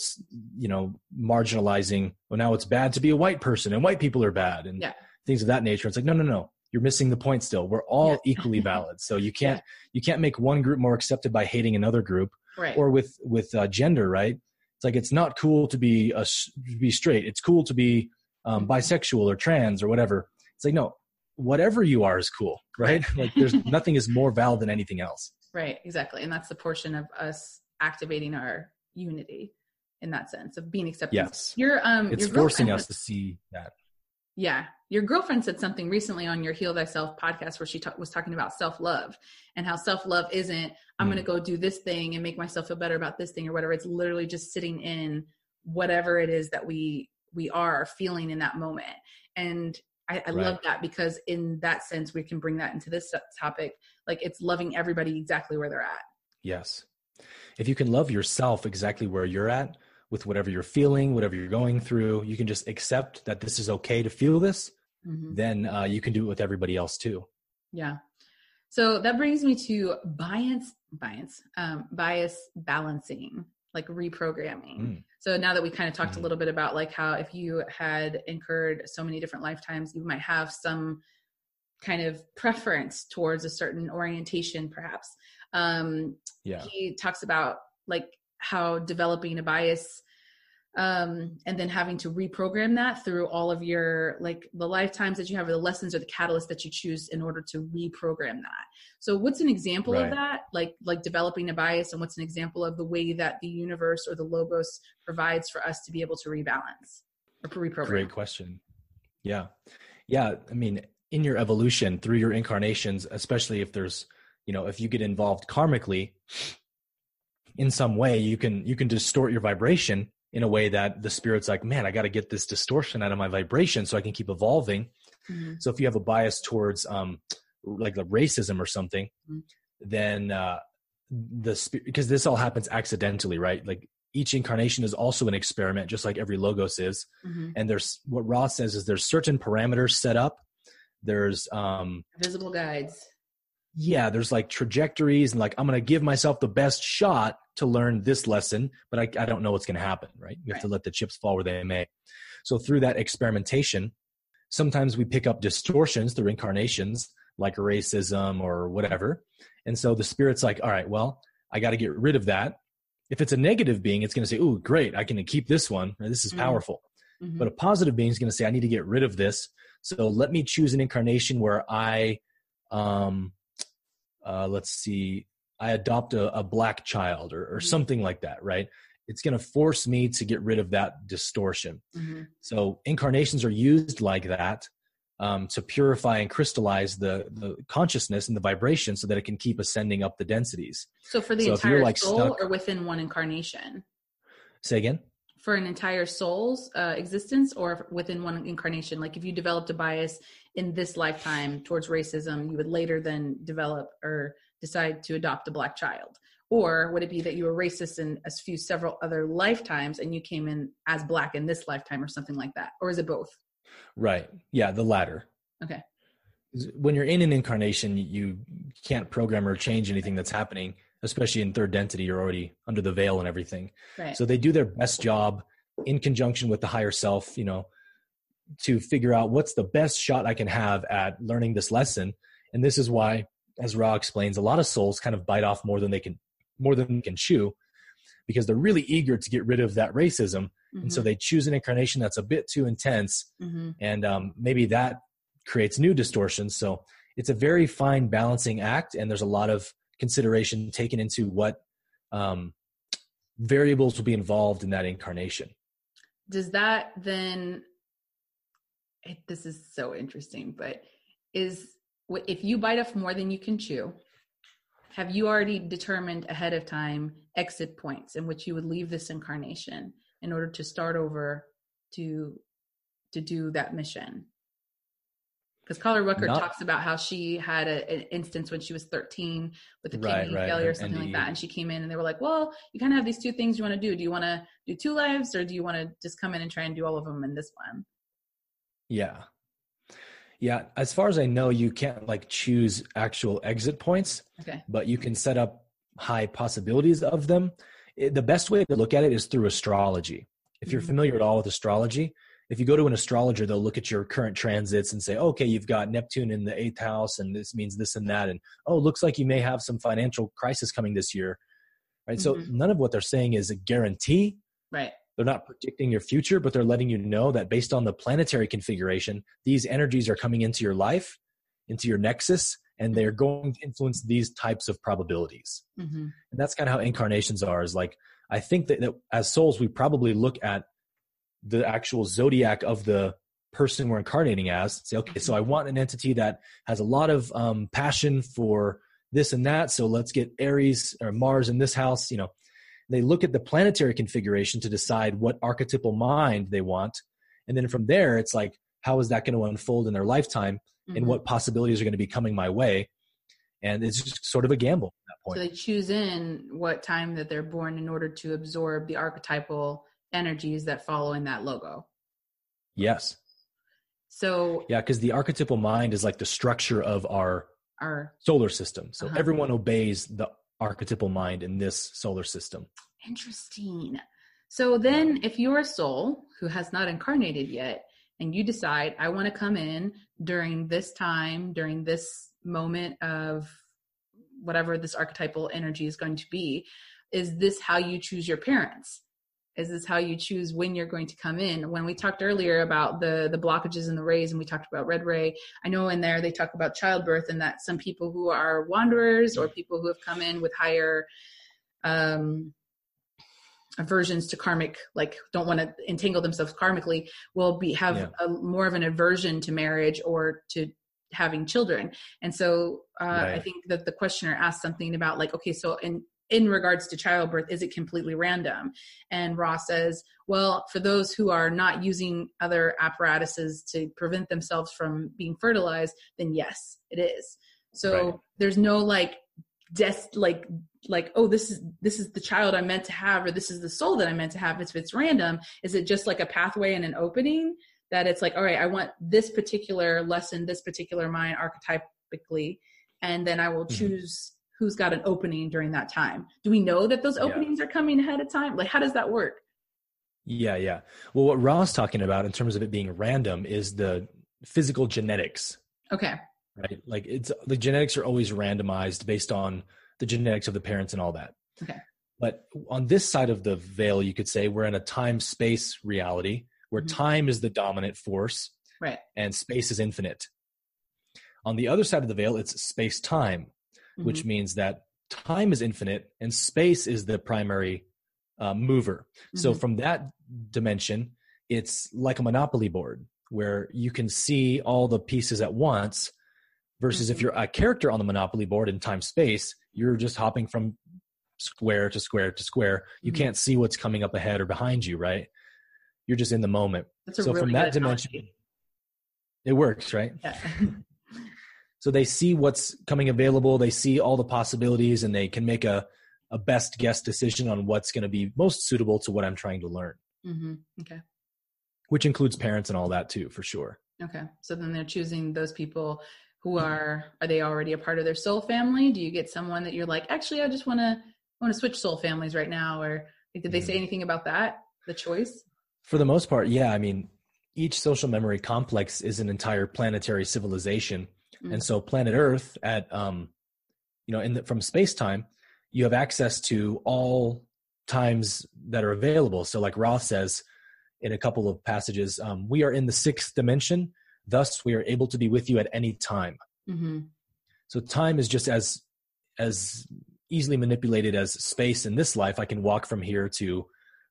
you know, marginalizing, well, now it's bad to be a white person and white people are bad and yeah. things of that nature. It's like, no, no, no, you're missing the point still. We're all yeah. equally valid. So you can't, you can't make one group more accepted by hating another group right. or with, with uh, gender, right? It's like, it's not cool to be a, to be straight. It's cool to be um, bisexual or trans or whatever. It's like, no, whatever you are is cool, right? like there's nothing is more valid than anything else. Right, exactly. And that's the portion of us activating our unity in that sense of being accepted. Yes. You're um it's forcing us to see that. Yeah. Your girlfriend said something recently on your Heal Thyself podcast where she ta- was talking about self love and how self love isn't, I'm mm. going to go do this thing and make myself feel better about this thing or whatever. It's literally just sitting in whatever it is that we we are feeling in that moment. And I, I right. love that because in that sense, we can bring that into this topic. Like it's loving everybody exactly where they're at. Yes. If you can love yourself exactly where you're at, with whatever you're feeling, whatever you're going through, you can just accept that this is okay to feel this. Mm-hmm. Then uh, you can do it with everybody else too. Yeah. So that brings me to bias, bias, um, bias balancing, like reprogramming. Mm. So now that we kind of talked mm. a little bit about like how if you had incurred so many different lifetimes, you might have some kind of preference towards a certain orientation, perhaps. Um, yeah. He talks about like how developing a bias um, and then having to reprogram that through all of your like the lifetimes that you have or the lessons or the catalyst that you choose in order to reprogram that. So what's an example right. of that? Like like developing a bias and what's an example of the way that the universe or the logos provides for us to be able to rebalance or reprogram? Great question. Yeah. Yeah i mean in your evolution through your incarnations especially if there's you know if you get involved karmically in some way you can you can distort your vibration in a way that the spirit's like man i got to get this distortion out of my vibration so i can keep evolving mm-hmm. so if you have a bias towards um like the racism or something mm-hmm. then uh the spirit because this all happens accidentally right like each incarnation is also an experiment just like every logos is mm-hmm. and there's what Ra says is there's certain parameters set up there's um visible guides yeah, there's like trajectories and like I'm going to give myself the best shot to learn this lesson, but I, I don't know what's going to happen, right? You have right. to let the chips fall where they may. So through that experimentation, sometimes we pick up distortions through incarnations like racism or whatever. And so the spirit's like, all right, well, I got to get rid of that. If it's a negative being, it's going to say, oh, great, I can keep this one. This is mm-hmm. powerful. Mm-hmm. But a positive being is going to say, I need to get rid of this. So let me choose an incarnation where I um, uh, let's see, I adopt a, a black child or, or, mm-hmm. something like that, right? It's going to force me to get rid of that distortion. Mm-hmm. So incarnations are used like that um, to purify and crystallize the, the consciousness and the vibration so that it can keep ascending up the densities. So for the so entire like soul stuck, or within one incarnation? Say again? For an entire soul's uh, existence or within one incarnation? Like if you developed a bias in this lifetime towards racism, you would later then develop or decide to adopt a black child? Or would it be that you were racist in a few several other lifetimes and you came in as black in this lifetime or something like that? Or is it both? Right. Yeah, the latter. Okay. When you're in an incarnation, you can't program or change anything that's happening, especially in third density. You're already under the veil and everything. Right. So they do their best job in conjunction with the higher self, you know, to figure out what's the best shot I can have at learning this lesson. And this is why, as Ra explains, a lot of souls kind of bite off more than they can more than they can chew because they're really eager to get rid of that racism. Mm-hmm. And so mm-hmm. they choose an incarnation that's a bit too intense. Mm-hmm. And um, maybe that creates new distortions. So it's a very fine balancing act. And there's a lot of consideration taken into what um, variables will be involved in that incarnation. Does that then it, this is so interesting, but is if you bite off more than you can chew, have you already determined ahead of time exit points in which you would leave this incarnation in order to start over to to do that mission? Because Carla Rueckert, talks about how she had a, an instance when she was 13 with a kidney right, right, failure or something like that. And she came in and they were like, well, you kind of have these two things you want to do. Do you want to do two lives or do you want to just come in and try and do all of them in this one? Yeah. Yeah, as far as I know, you can't like choose actual exit points, okay. but you can set up high possibilities of them. It, the best way to look at it is through astrology. If you're mm-hmm. familiar at all with astrology, if you go to an astrologer, they'll look at your current transits and say, okay, you've got Neptune in the eighth house, and this means this and that. And oh, looks like you may have some financial crisis coming this year. Right. Mm-hmm. So none of what they're saying is a guarantee. Right. They're not predicting your future, but they're letting you know that based on the planetary configuration, these energies are coming into your life, into your nexus, and they're going to influence these types of probabilities. Mm-hmm. And that's kind of how incarnations are. Is like I think that, that as souls, we probably look at the actual zodiac of the person we're incarnating as. Say, okay, so I want an entity that has a lot of um, passion for this and that. So let's get Aries or Mars in this house. You know, they look at the planetary configuration to decide what archetypal mind they want, and then from there, it's like, how is that going to unfold in their lifetime, mm-hmm. and what possibilities are going to be coming my way? And it's just sort of a gamble at that point. So they choose in what time that they're born in order to absorb the archetypal energies that follow in that logo. Yes. So yeah, because the archetypal mind is like the structure of our our solar system. So uh-huh. everyone obeys the archetypal mind in this solar system. Interesting. So then, if you're a soul who has not incarnated yet, and you decide, I want to come in during this time, during this moment of whatever this archetypal energy is going to be, is this how you choose your parents? Is this how you choose when you're going to come in when we talked earlier about the the blockages and the rays and we talked about red ray i know in there they talk about childbirth and that some people who are wanderers or people who have come in with higher um aversions to karmic like don't want to entangle themselves karmically will be have yeah. a, more of an aversion to marriage or to having children and so uh, right. i think that the questioner asked something about like okay so in in regards to childbirth, is it completely random? And Ra says, well, for those who are not using other apparatuses to prevent themselves from being fertilized, then yes, it is. So right. there's no like des like like oh this is this is the child I'm meant to have or this is the soul that I'm meant to have. If it's random, is it just like a pathway and an opening that it's like all right, I want this particular lesson, this particular mind archetypically, and then I will mm-hmm. choose who's got an opening during that time. Do we know that those openings yeah. are coming ahead of time? Like, how does that work? Yeah, yeah. Well, what Ra's talking about in terms of it being random is the physical genetics. Okay. Right. Like it's the genetics are always randomized based on the genetics of the parents and all that. Okay. But on this side of the veil, you could say we're in a time space reality where mm-hmm. time is the dominant force. Right. And space is infinite. On the other side of the veil, it's space time mm-hmm. which means that time is infinite and space is the primary uh, mover. Mm-hmm. So from that dimension, it's like a monopoly board where you can see all the pieces at once versus mm-hmm. if you're a character on the monopoly board in time space you're just hopping from square to square to square you mm-hmm. can't see what's coming up ahead or behind you right you're just in the moment so really from that dimension it works right yeah. so they see what's coming available. They see all the possibilities and they can make a, a best guess decision on what's going to be most suitable to what i'm trying to learn. Mm-hmm. okay. Which includes parents and all that too for sure. Okay. So then they're choosing those people who are are they already a part of their soul family? Do you get someone that you're like actually i just want to want to switch soul families right now or did they say mm. anything about that? The choice? For the most part yeah. I mean each social memory complex is an entire planetary civilization Mm-hmm. And so planet Earth at um, you know, in the, from space time, you have access to all times that are available. So like Ra says in a couple of passages, um, we are in the sixth dimension, thus we are able to be with you at any time. Mm-hmm. So time is just as as easily manipulated as space in this life. I can walk from here to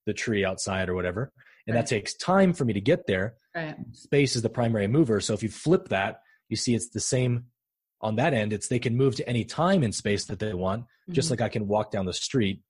the tree outside or whatever. And right. that takes time for me to get there. Right. Space is the primary mover. So if you flip that, you see it's the same on that end. It's they can move to any time in space that they want, mm-hmm. just like I can walk down the street.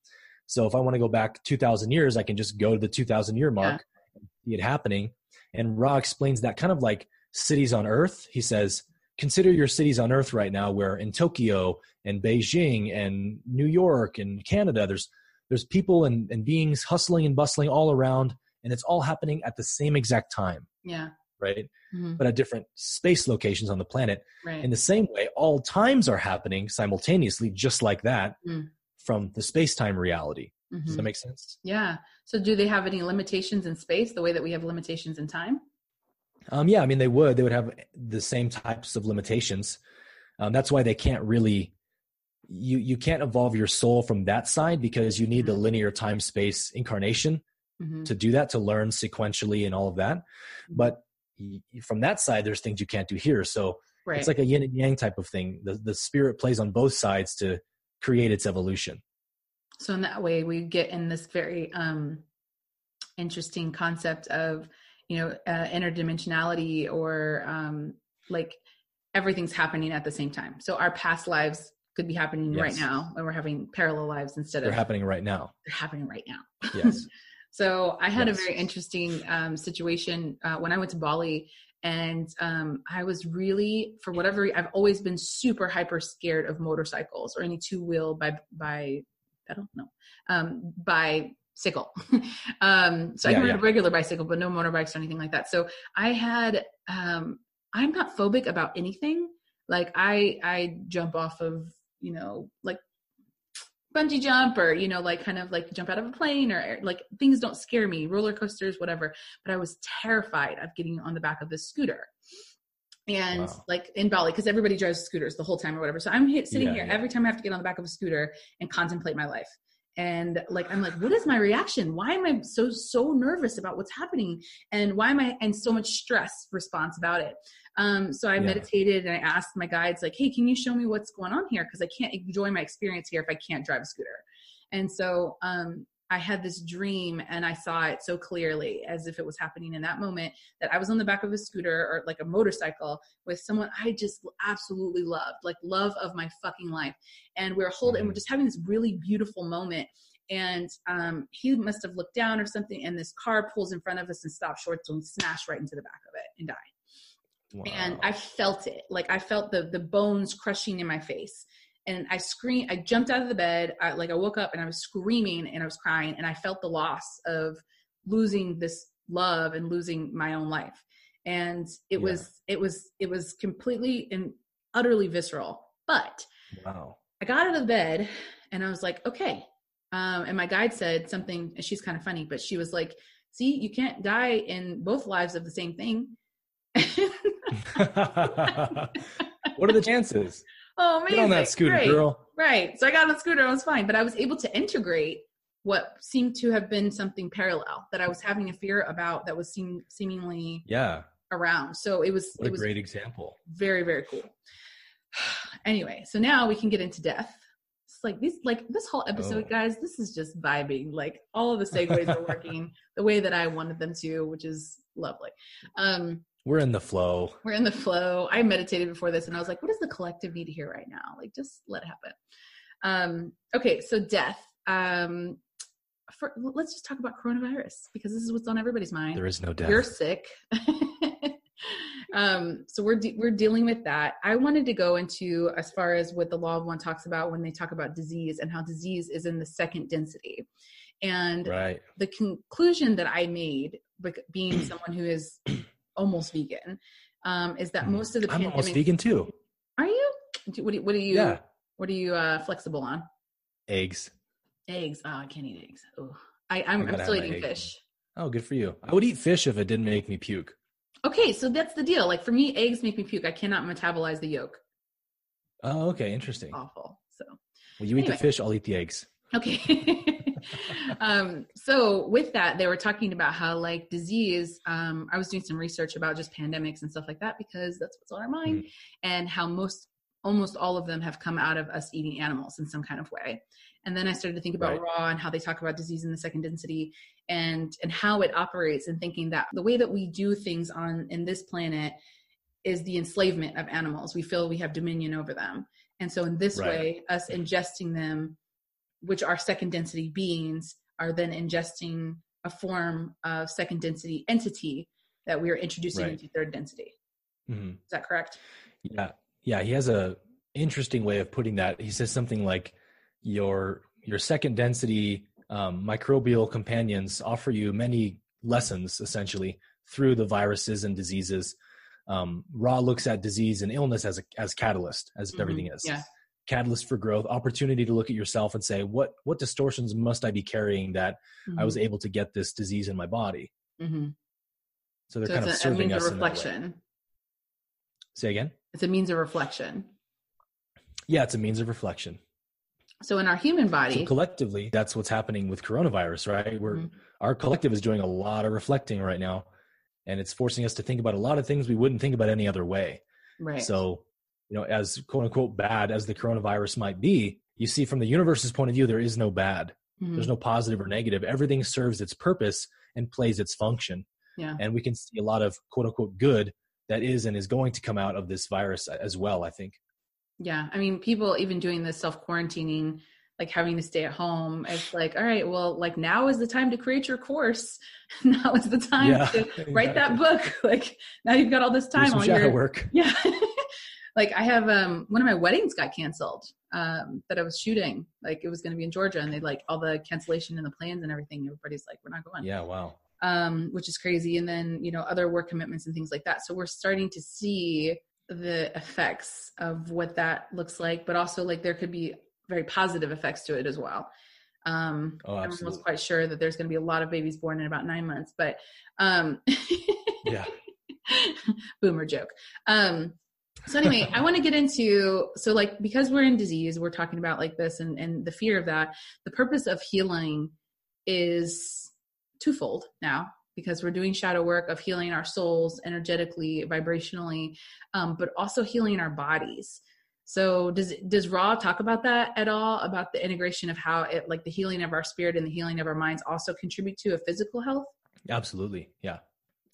So if I want to go back 2,000 years, I can just go to the 2,000 year mark, yeah. see it happening. And Ra explains that kind of like cities on Earth. He says, consider your cities on Earth right now, where in Tokyo and Beijing and New York and Canada, there's there's people and, and beings hustling and bustling all around, and it's all happening at the same exact time. Yeah right? Mm-hmm. But at different space locations on the planet. Right. In the same way, all times are happening simultaneously, just like that, mm. from the space time reality. Mm-hmm. Does that mm-hmm. make sense? Yeah. So, do they have any limitations in space the way that we have limitations in time? Um, yeah, I mean, they would. They would have the same types of limitations. Um, that's why they can't really. You you can't evolve your soul from that side because you need mm-hmm. the linear time space incarnation mm-hmm. to do that to learn sequentially and all of that. Mm-hmm. But from that side there's things you can't do here so right. it's like a yin and yang type of thing the, the spirit plays on both sides to create its evolution so in that way we get in this very um interesting concept of you know uh, interdimensionality or um, like everything's happening at the same time. So our past lives could be happening yes. right now, and we're having parallel lives instead they're of they're happening right now. They're happening right now. Yes. so I had yes. a very interesting um, situation uh, when I went to Bali, and um, I was really, for whatever, I've always been super hyper scared of motorcycles or any two wheel by by I don't know um, by bicycle. um, so yeah, I can ride yeah. a regular bicycle, but no motorbikes or anything like that. So I had, um, I'm not phobic about anything. Like I, I jump off of, you know, like bungee jump or, you know, like kind of like jump out of a plane or like things don't scare me, roller coasters, whatever. But I was terrified of getting on the back of this scooter and wow. like in Bali, because everybody drives scooters the whole time or whatever. So I'm sitting yeah, here yeah. every time I have to get on the back of a scooter and contemplate my life and like i'm like what is my reaction? Why am i so so nervous about what's happening? And why am i and so much stress response about it? Um so i yeah. meditated and i asked my guides like hey can you show me what's going on here? Because i can't enjoy my experience here if i can't drive a scooter. And so um I had this dream and I saw it so clearly as if it was happening in that moment that I was on the back of a scooter or like a motorcycle with someone I just absolutely loved, like love of my fucking life. And we are holding, and we're mm-hmm. just having this really beautiful moment. And um, he must have looked down or something, and this car pulls in front of us and stops short, so we smash right into the back of it and die. Wow. And I felt it, like I felt the the bones crushing in my face and I screamed. I jumped out of the bed. I, like I woke up and I was screaming and I was crying and I felt the loss of losing this love and losing my own life. And it yeah. was it was it was completely and utterly visceral. But wow, I got out of the bed and I was like, okay. Um, and my guide said something. She's kind of funny, but she was like, "See, you can't die in both lives of the same thing." what are the chances? Oh man, get on that scooter, Great. girl. Right. So I got on the scooter. and It was fine, but I was able to integrate what seemed to have been something parallel that I was having a fear about that was seem, seemingly yeah around. So it was what it was a great example. Very very cool. anyway, so now we can get into death. It's like this like this whole episode, oh. guys. This is just vibing. Like all of the segues are working the way that I wanted them to, which is lovely. Um, we're in the flow. We're in the flow. I meditated before this and I was like, what does the collective need to hear right now? Like, just let it happen. Um, okay, so death. Um, for, let's just talk about coronavirus because this is what's on everybody's mind. There is no death. You're sick. um, so we're de- we're dealing with that. I wanted to go into as far as what the law of one talks about when they talk about disease and how disease is in the second density. And right. the conclusion that I made, being someone who is almost vegan, um, is that hmm. most of the I'm almost vegan too. Are you? What do, what are you? Yeah. What are you uh, flexible on? Eggs. Eggs. Oh, I can't eat eggs. Oh, I, I'm, I'm still eating fish. Oh, good for you. I would eat fish if it didn't make me puke. Okay, so that's the deal. Like for me, eggs make me puke. I cannot metabolize the yolk. Oh, okay, interesting. Awful. So. Well, you anyway. eat the fish. I'll eat the eggs. Okay. um, so with that, they were talking about how like disease. Um, I was doing some research about just pandemics and stuff like that because that's what's on our mind, mm. and how most almost all of them have come out of us eating animals in some kind of way. And then I started to think about right. Ra and how they talk about disease in the second density and and how it operates and thinking that the way that we do things on in this planet is the enslavement of animals. We feel we have dominion over them. And so in this right. way, us ingesting them which are second density beings, are then ingesting a form of second density entity that we are introducing right. into third density. Mm-hmm. Is that correct? Yeah. Yeah. He has a interesting way of putting that. He says something like your your second density um, microbial companions offer you many lessons essentially through the viruses and diseases. Um, Ra looks at disease and illness as a, as catalyst, as mm-hmm. everything is. Yeah catalyst for growth opportunity to look at yourself and say what what distortions must i be carrying that mm-hmm. i was mm-hmm. able to get this disease in my body mm-hmm. so they're so kind of a, serving us of reflection say again it's a means of reflection yeah it's a means of reflection so in our human body so collectively that's what's happening with coronavirus right we're mm-hmm. our collective is doing a lot of reflecting right now and it's forcing us to think about a lot of things we wouldn't think about any other way right so you know, as quote unquote bad as the coronavirus might be, you see from the universe's point of view, there is no bad. Mm-hmm. There's no positive or negative. Everything serves its purpose and plays its function. Yeah. And we can see a lot of quote unquote good that is and is going to come out of this virus as well, I think. Yeah. I mean, people even doing this self quarantining, like having to stay at home, it's like, all right, well, like now is the time to create your course. now is the time yeah, to exactly. write that book. Like now you've got all this time. Do your work. Yeah. Like I have um one of my weddings got canceled um that I was shooting. Like it was going to be in Georgia, and they like all the cancellation and the plans and everything. Everybody's like, we're not going. Yeah. Wow. Um, which is crazy. And then you know other work commitments and things like that. So we're starting to see the effects of what that looks like, but also like there could be very positive effects to it as well. Um, oh, I'm almost quite sure that there's going to be a lot of babies born in about nine months, but um, yeah, boomer joke. Um, so anyway, I want to get into so like because we're in disease, we're talking about like this and and the fear of that. The purpose of healing is twofold now because we're doing shadow work of healing our souls energetically, vibrationally, um, but also healing our bodies. So does does Ra talk about that at all? About the integration of how it like the healing of our spirit and the healing of our minds also contribute to a physical health? Absolutely, yeah.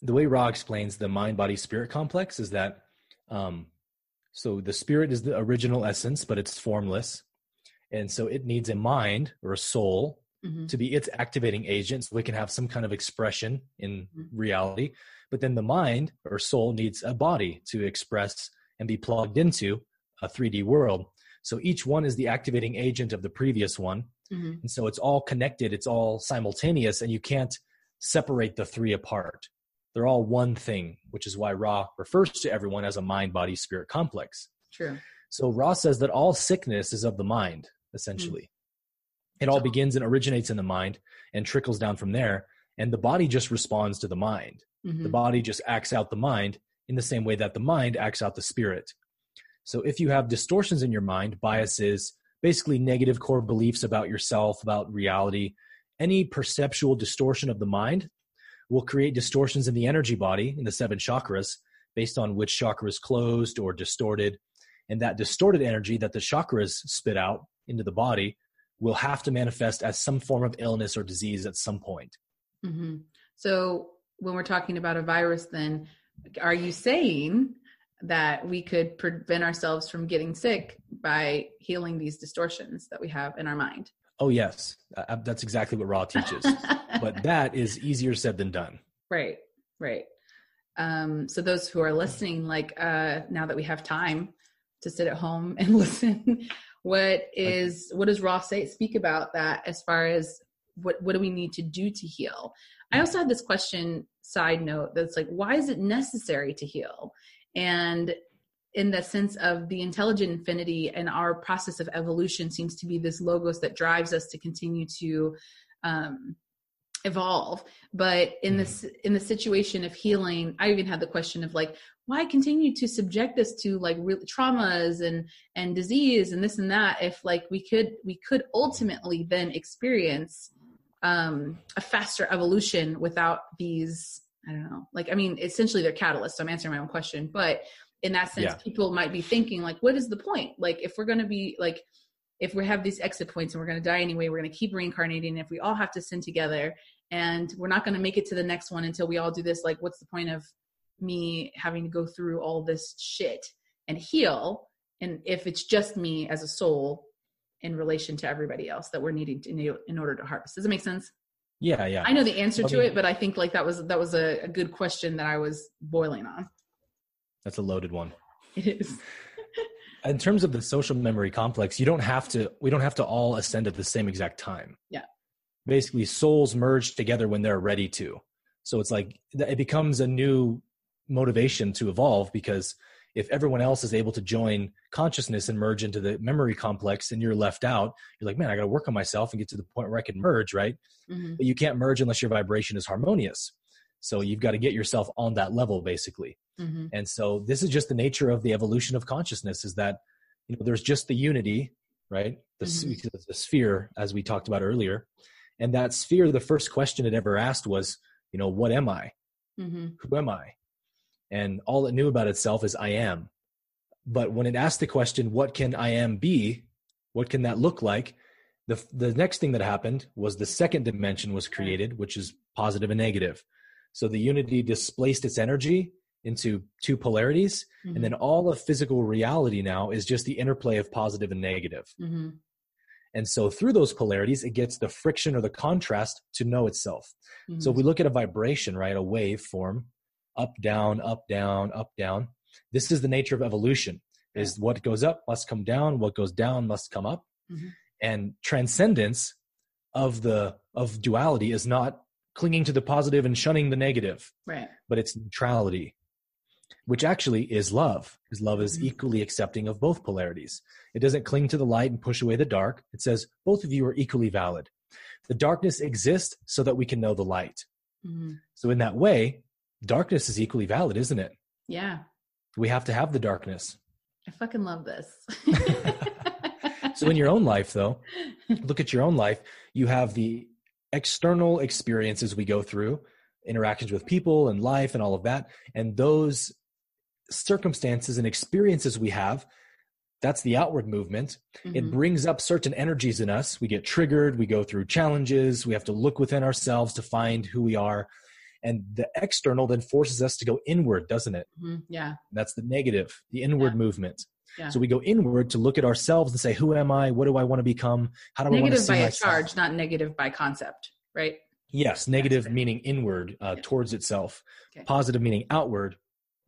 The way Ra explains the mind body spirit complex is that um, so the spirit is the original essence, but it's formless, and so it needs a mind or a soul mm-hmm. to be its activating agent, so we can have some kind of expression in mm-hmm. reality. But then the mind or soul needs a body to express and be plugged into a 3D world. So each one is the activating agent of the previous one. Mm-hmm. And so it's all connected, it's all simultaneous, and you can't separate the three apart. They're all one thing, which is why Ra refers to everyone as a mind body spirit complex. True. So Ra says that all sickness is of the mind, essentially. Mm-hmm. It all begins and originates in the mind and trickles down from there. And the body just responds to the mind. Mm-hmm. The body just acts out the mind in the same way that the mind acts out the spirit. So if you have distortions in your mind, biases, basically negative core beliefs about yourself, about reality, any perceptual distortion of the mind will create distortions in the energy body, in the seven chakras, based on which chakra is closed or distorted. And that distorted energy that the chakras spit out into the body will have to manifest as some form of illness or disease at some point. Mm-hmm. So, when we're talking about a virus, then are you saying that we could prevent ourselves from getting sick by healing these distortions that we have in our mind. Oh, yes. Uh, that's exactly what Ra teaches. but that is easier said than done. Right, right. Um, so, those who are listening, like uh, now that we have time to sit at home and listen, what is what does Ra say speak about that as far as what what do we need to do to heal? I also had this question side note that's like, why is it necessary to heal? and in the sense of the intelligent infinity and our process of evolution seems to be this logos that drives us to continue to um, evolve but in this mm-hmm. in the situation of healing i even had the question of like why continue to subject us to like real traumas and and disease and this and that if like we could we could ultimately then experience um a faster evolution without these I don't know. Like, I mean, essentially they're catalysts. So I'm answering my own question, but in that sense, yeah. people might be thinking like, what is the point? Like, if we're going to be like, if we have these exit points and we're going to die anyway, we're going to keep reincarnating. If we all have to sin together and we're not going to make it to the next one until we all do this, like, what's the point of me having to go through all this shit and heal? And if it's just me as a soul in relation to everybody else that we're needing to in order to harvest, does it make sense? Yeah, yeah. I know the answer to it, but I think like that was that was a, a good question that I was boiling on. That's a loaded one. It is. in terms of the social memory complex, you don't have to we don't have to all ascend at the same exact time. Yeah. Basically souls merge together when they're ready to. So it's like it becomes a new motivation to evolve because if everyone else is able to join consciousness and merge into the memory complex and you're left out you're like man i got to work on myself and get to the point where i can merge right mm-hmm. but you can't merge unless your vibration is harmonious so you've got to get yourself on that level basically mm-hmm. and so this is just the nature of the evolution of consciousness is that you know there's just the unity right the, mm-hmm. the sphere as we talked about earlier and that sphere the first question it ever asked was you know what am i mm-hmm. who am i and all it knew about itself is I am. But when it asked the question, what can I am be? What can that look like? The, the next thing that happened was the second dimension was created, which is positive and negative. So the unity displaced its energy into two polarities. Mm-hmm. And then all of physical reality now is just the interplay of positive and negative. Mm-hmm. And so through those polarities, it gets the friction or the contrast to know itself. Mm-hmm. So if we look at a vibration, right, a wave form, up, down, up, down, up, down. This is the nature of evolution. Is what goes up must come down, what goes down must come up. Mm-hmm. And transcendence of the of duality is not clinging to the positive and shunning the negative. Right. But it's neutrality which actually is love, because love is mm-hmm. equally accepting of both polarities. It doesn't cling to the light and push away the dark. It says both of you are equally valid. The darkness exists so that we can know the light. Mm-hmm. So, in that way, darkness is equally valid, isn't it? Yeah. We have to have the darkness. I fucking love this. so, in your own life, though, look at your own life. You have the external experiences we go through, interactions with people and life and all of that. And those circumstances and experiences we have that's the outward movement mm-hmm. it brings up certain energies in us we get triggered we go through challenges we have to look within ourselves to find who we are and the external then forces us to go inward doesn't it mm-hmm. yeah that's the negative the inward yeah. movement yeah. so we go inward to look at ourselves and say who am i what do i want to become how do negative i want to see by myself? a charge not negative by concept right yes negative meaning inward uh, yeah. towards itself okay. positive meaning outward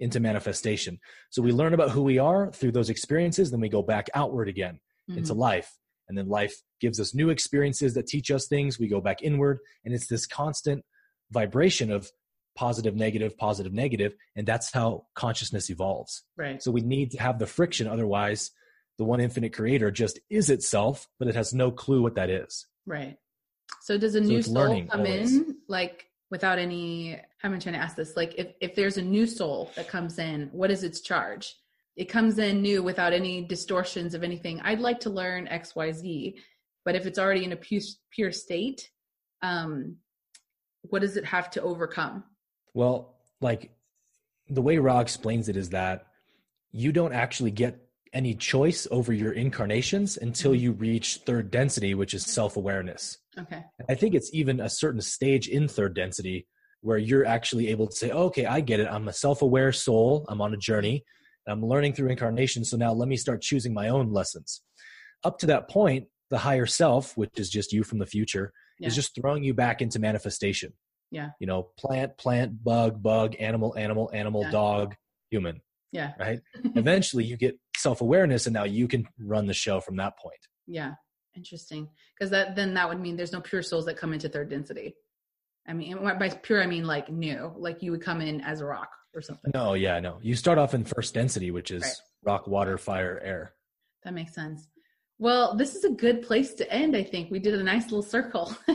into manifestation. So we learn about who we are through those experiences, then we go back outward again mm-hmm. into life. And then life gives us new experiences that teach us things. We go back inward, and it's this constant vibration of positive, negative, positive, negative. And that's how consciousness evolves. Right. So we need to have the friction. Otherwise, the one infinite creator just is itself, but it has no clue what that is. Right. So does a so new soul come always. in like without any i'm trying to ask this like if, if there's a new soul that comes in what is its charge it comes in new without any distortions of anything i'd like to learn xyz but if it's already in a pure, pure state um what does it have to overcome well like the way Ra explains it is that you don't actually get any choice over your incarnations until mm-hmm. you reach third density which is self-awareness Okay. I think it's even a certain stage in third density where you're actually able to say, okay, I get it. I'm a self aware soul. I'm on a journey. I'm learning through incarnation. So now let me start choosing my own lessons. Up to that point, the higher self, which is just you from the future, yeah. is just throwing you back into manifestation. Yeah. You know, plant, plant, bug, bug, animal, animal, animal, yeah. dog, human. Yeah. Right. Eventually you get self awareness and now you can run the show from that point. Yeah. Interesting, because that then that would mean there's no pure souls that come into third density. I mean, by pure I mean like new, like you would come in as a rock or something. No, yeah, no. You start off in first density, which is right. rock, water, fire, air. That makes sense. Well, this is a good place to end. I think we did a nice little circle.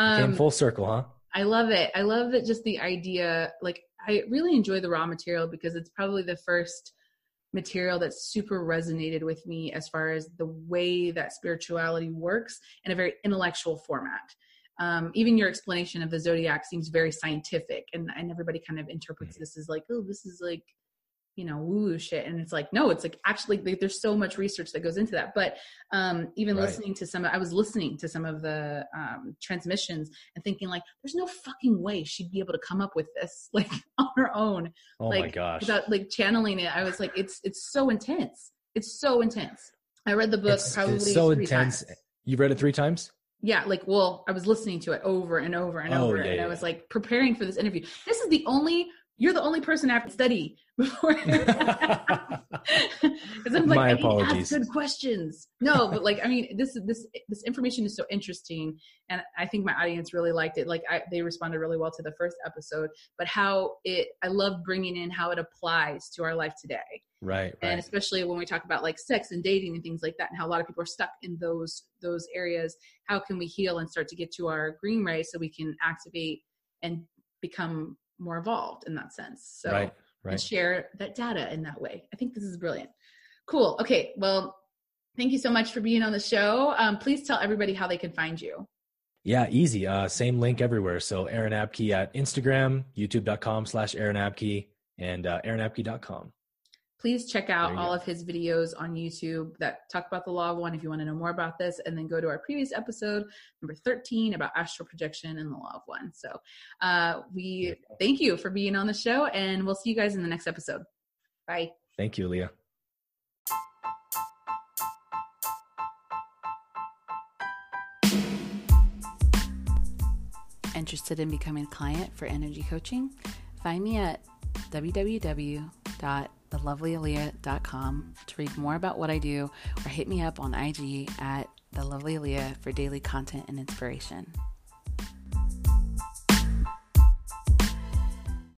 um, Came full circle, huh? I love it. I love that just the idea. Like, I really enjoy the Ra material because it's probably the first material that super resonated with me as far as the way that spirituality works in a very intellectual format. Um, even your explanation of the zodiac seems very scientific, and, and everybody kind of interprets mm-hmm. this as like, oh, this is like you know woo shit. And it's like no it's like actually there's so much research that goes into that. But um even right. listening to some i was listening to some of the um transmissions and thinking like there's no fucking way she'd be able to come up with this like on her own oh like my gosh. without like channeling it. I was like it's it's so intense. It's so intense. I read the book it's, probably it's so intense. times. you read it three times? Yeah like well i was listening to it over and over and oh, over yeah, and yeah. i was like preparing for this interview. This is the only you're the only person I have to study before. Because I'm like, My I apologies. good questions. No, but like, I mean, this this this information is so interesting, and I think my audience really liked it. Like, I, they responded really well to the first episode, but how it, I love bringing in how it applies to our life today. Right, and especially when we talk about like sex and dating and things like that, and how a lot of people are stuck in those those areas. How can we heal and start to get to our green ray so we can activate and become more evolved in that sense. So right, right. and share that data in that way. I think this is brilliant. Cool. Okay. Well, thank you so much for being on the show. Um, please tell everybody how they can find you. Yeah, easy. Uh, same link everywhere. So Aaron Abke at Instagram, youtube.com slash Aaron Abke, and uh, aaronabke.com. please check out all go. of his videos on YouTube that talk about the law of one if you want to know more about this. And then go to our previous episode, number 13, about astral projection and the law of one. So uh, we thank you for being on the show, and we'll see you guys in the next episode. Bye. Thank you, Leah. Interested in becoming a client for energy coaching? Find me at www thelovelyaleah.com to read more about what I do or hit me up on IG at thelovelyaleah for daily content and inspiration.